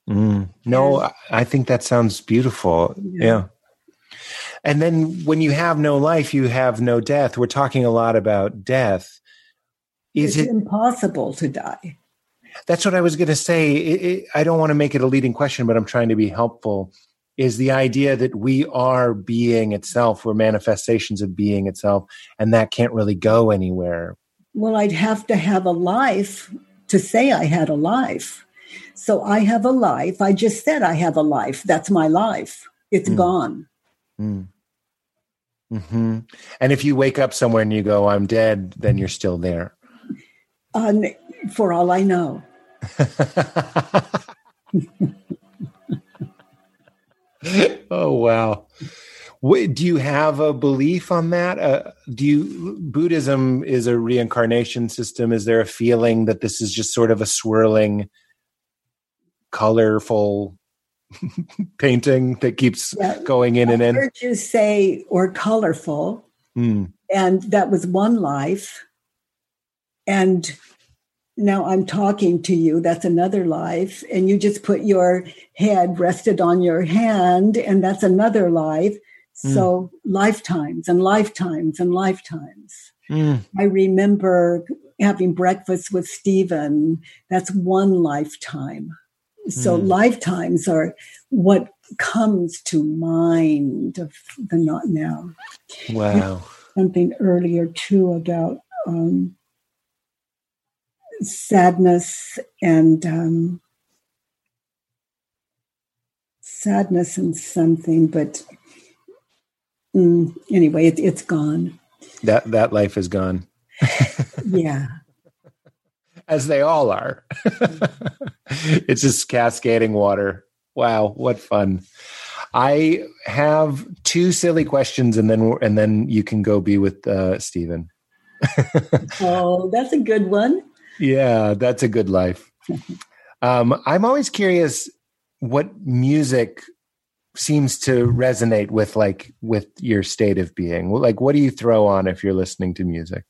Mm. No, and, I think that sounds beautiful. Yeah. yeah. And then when you have no life, you have no death. We're talking a lot about death. Is it's it impossible to die? That's what I was going to say. It, it, I don't want to make it a leading question, but I'm trying to be helpful. Is the idea that we are being itself, we're manifestations of being itself, and that can't really go anywhere? Well, I'd have to have a life to say I had a life. So I have a life. I just said I have a life. That's my life. It's mm. gone. Mm. Mm-hmm. And if you wake up somewhere and you go, I'm dead, then you're still there. Um, for all I know. oh, wow. Do you have a belief on that? Uh, do you Buddhism is a reincarnation system? Is there a feeling that this is just sort of a swirling colorful painting that keeps yeah. going in I and in. I heard you say or colorful, mm. and that was one life. And now I'm talking to you. That's another life, and you just put your head rested on your hand, and that's another life. Mm. So lifetimes and lifetimes and lifetimes. Mm. I remember having breakfast with Stephen. That's one lifetime. So mm. lifetimes are what comes to mind of the not now. Wow. Something earlier too about um, sadness and um, sadness and something, but mm, anyway, it, it's gone. That that life is gone. yeah as they all are. it's just cascading water. Wow, what fun. I have two silly questions and then and then you can go be with uh Stephen. oh, that's a good one. Yeah, that's a good life. Um, I'm always curious what music seems to resonate with like with your state of being. Like what do you throw on if you're listening to music?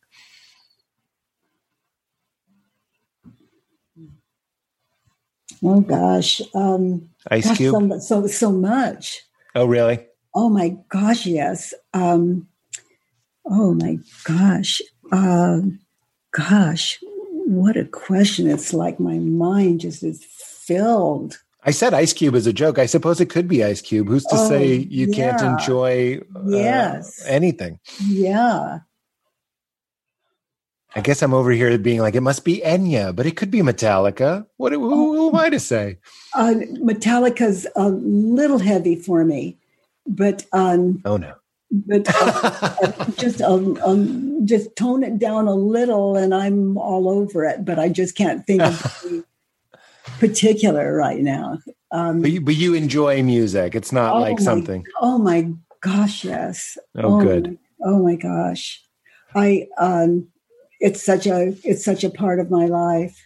Oh gosh, um, Ice Cube. So, so so much. Oh, really? Oh my gosh, yes. Um, oh my gosh. Uh, gosh, what a question. It's like my mind just is filled. I said Ice Cube as a joke. I suppose it could be Ice Cube. Who's to Oh, say you can't enjoy uh, Yes. anything? Yeah. I guess I'm over here being like, it must be Enya, but it could be Metallica. What? Who, who am I to say? Uh, Metallica's a little heavy for me, but um, Oh no. But uh, just um, um, just tone it down a little, and I'm all over it. But I just can't think of particular right now. Um, But you, but you enjoy music. It's not Oh like my- something. oh my gosh, yes. Oh, good. my- oh my gosh, I um, it's such a it's such a part of my life.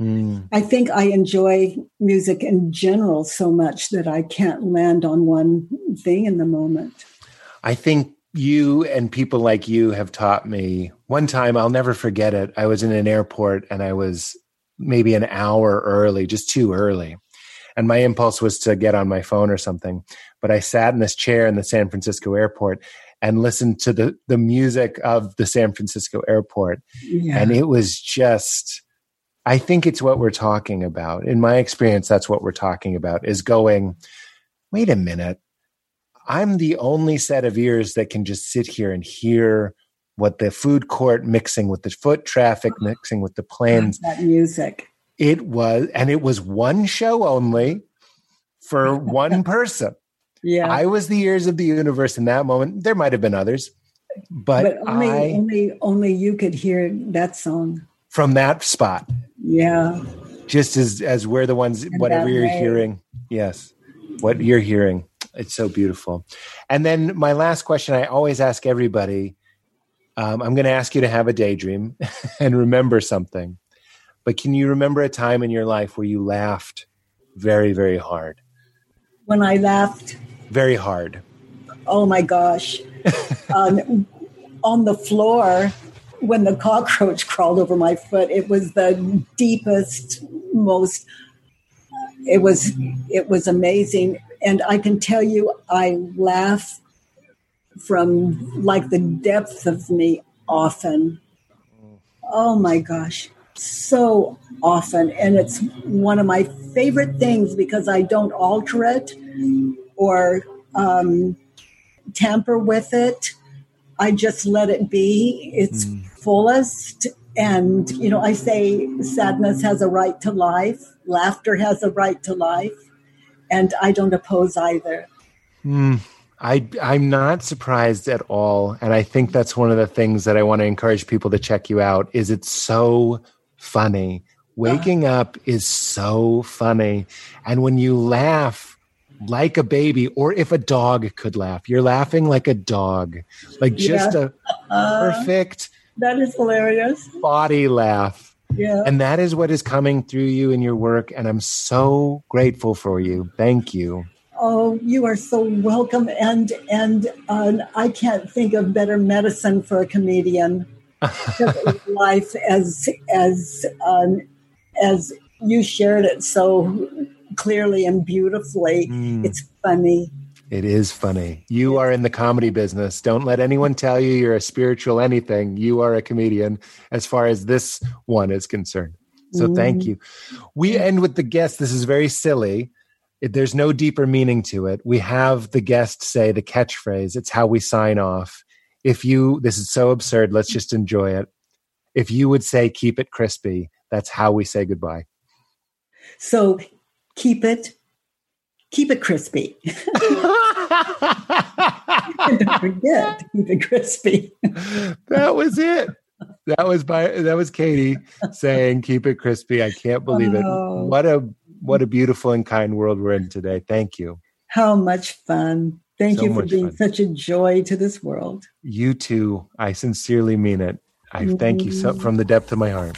Mm. I think I enjoy music in general so much that I can't land on one thing in the moment. I think you and people like you have taught me. One time, I'll never forget it. I was in an airport and I was maybe an hour early, just too early. And my impulse was to get on my phone or something. But I sat in this chair in the San Francisco airport and listened to the, the music of the San Francisco airport. Yeah. And it was just, I think it's what we're talking about. In my experience, that's what we're talking about is going, wait a minute. I'm the only set of ears that can just sit here and hear what the food court mixing with the foot traffic oh. mixing with the planes. that music. It was, and it was one show only for one person. Yeah. I was the ears of the universe in that moment. There might have been others, but, but only I, only only you could hear that song. from that spot, Yeah. just as as we're the ones whatever you're way. hearing yes what you're hearing it's so beautiful. And then my last question i always ask everybody um, i'm going to ask you to have a daydream and remember something. But can you remember a time in your life where you laughed very very hard? When I laughed, very hard. Oh my gosh, um, on the floor when the cockroach crawled over my foot, it was the deepest, most. It was it was amazing, and I can tell you, I laugh from like the depth of me often. Oh my gosh, so often, and it's one of my favorite things because I don't alter it or um, tamper with it. I just let it be its fullest. And, you know, I say sadness has a right to life, laughter has a right to life, and I don't oppose either. Hmm. I, I'm not surprised at all. And I think that's one of the things that I want to encourage people to check you out is it's so funny. Waking up is so funny. And when you laugh like a baby, or if a dog could laugh, you're laughing like a dog, like just a Uh, perfect that is hilarious. body laugh. Yeah. And that is what is coming through you in your work. And I'm so grateful for you. Thank you. Oh, you are so welcome, and and uh, I can't think of better medicine for a comedian. Life as as um, as you shared it so clearly and beautifully. Mm. It's funny. It is funny. You are in the comedy business. Don't let anyone tell you you're a spiritual anything. You are a comedian as far as this one is concerned. So mm-hmm. thank you. We end with the guest. This is very silly. There's no deeper meaning to it. We have the guest say the catchphrase. It's how we sign off. If you, this is so absurd. Let's just enjoy it. If you would say, keep it crispy, that's how we say goodbye. So keep it keep it crispy. And don't forget to keep it crispy. that was it. That was by that was Katie saying keep it crispy. I can't believe it. Oh. What a what a beautiful and kind world we're in today. Thank you. How much fun. Thank So you for being fun. such a joy to this world. You too. I sincerely mean it. I thank you so from the depth of my heart.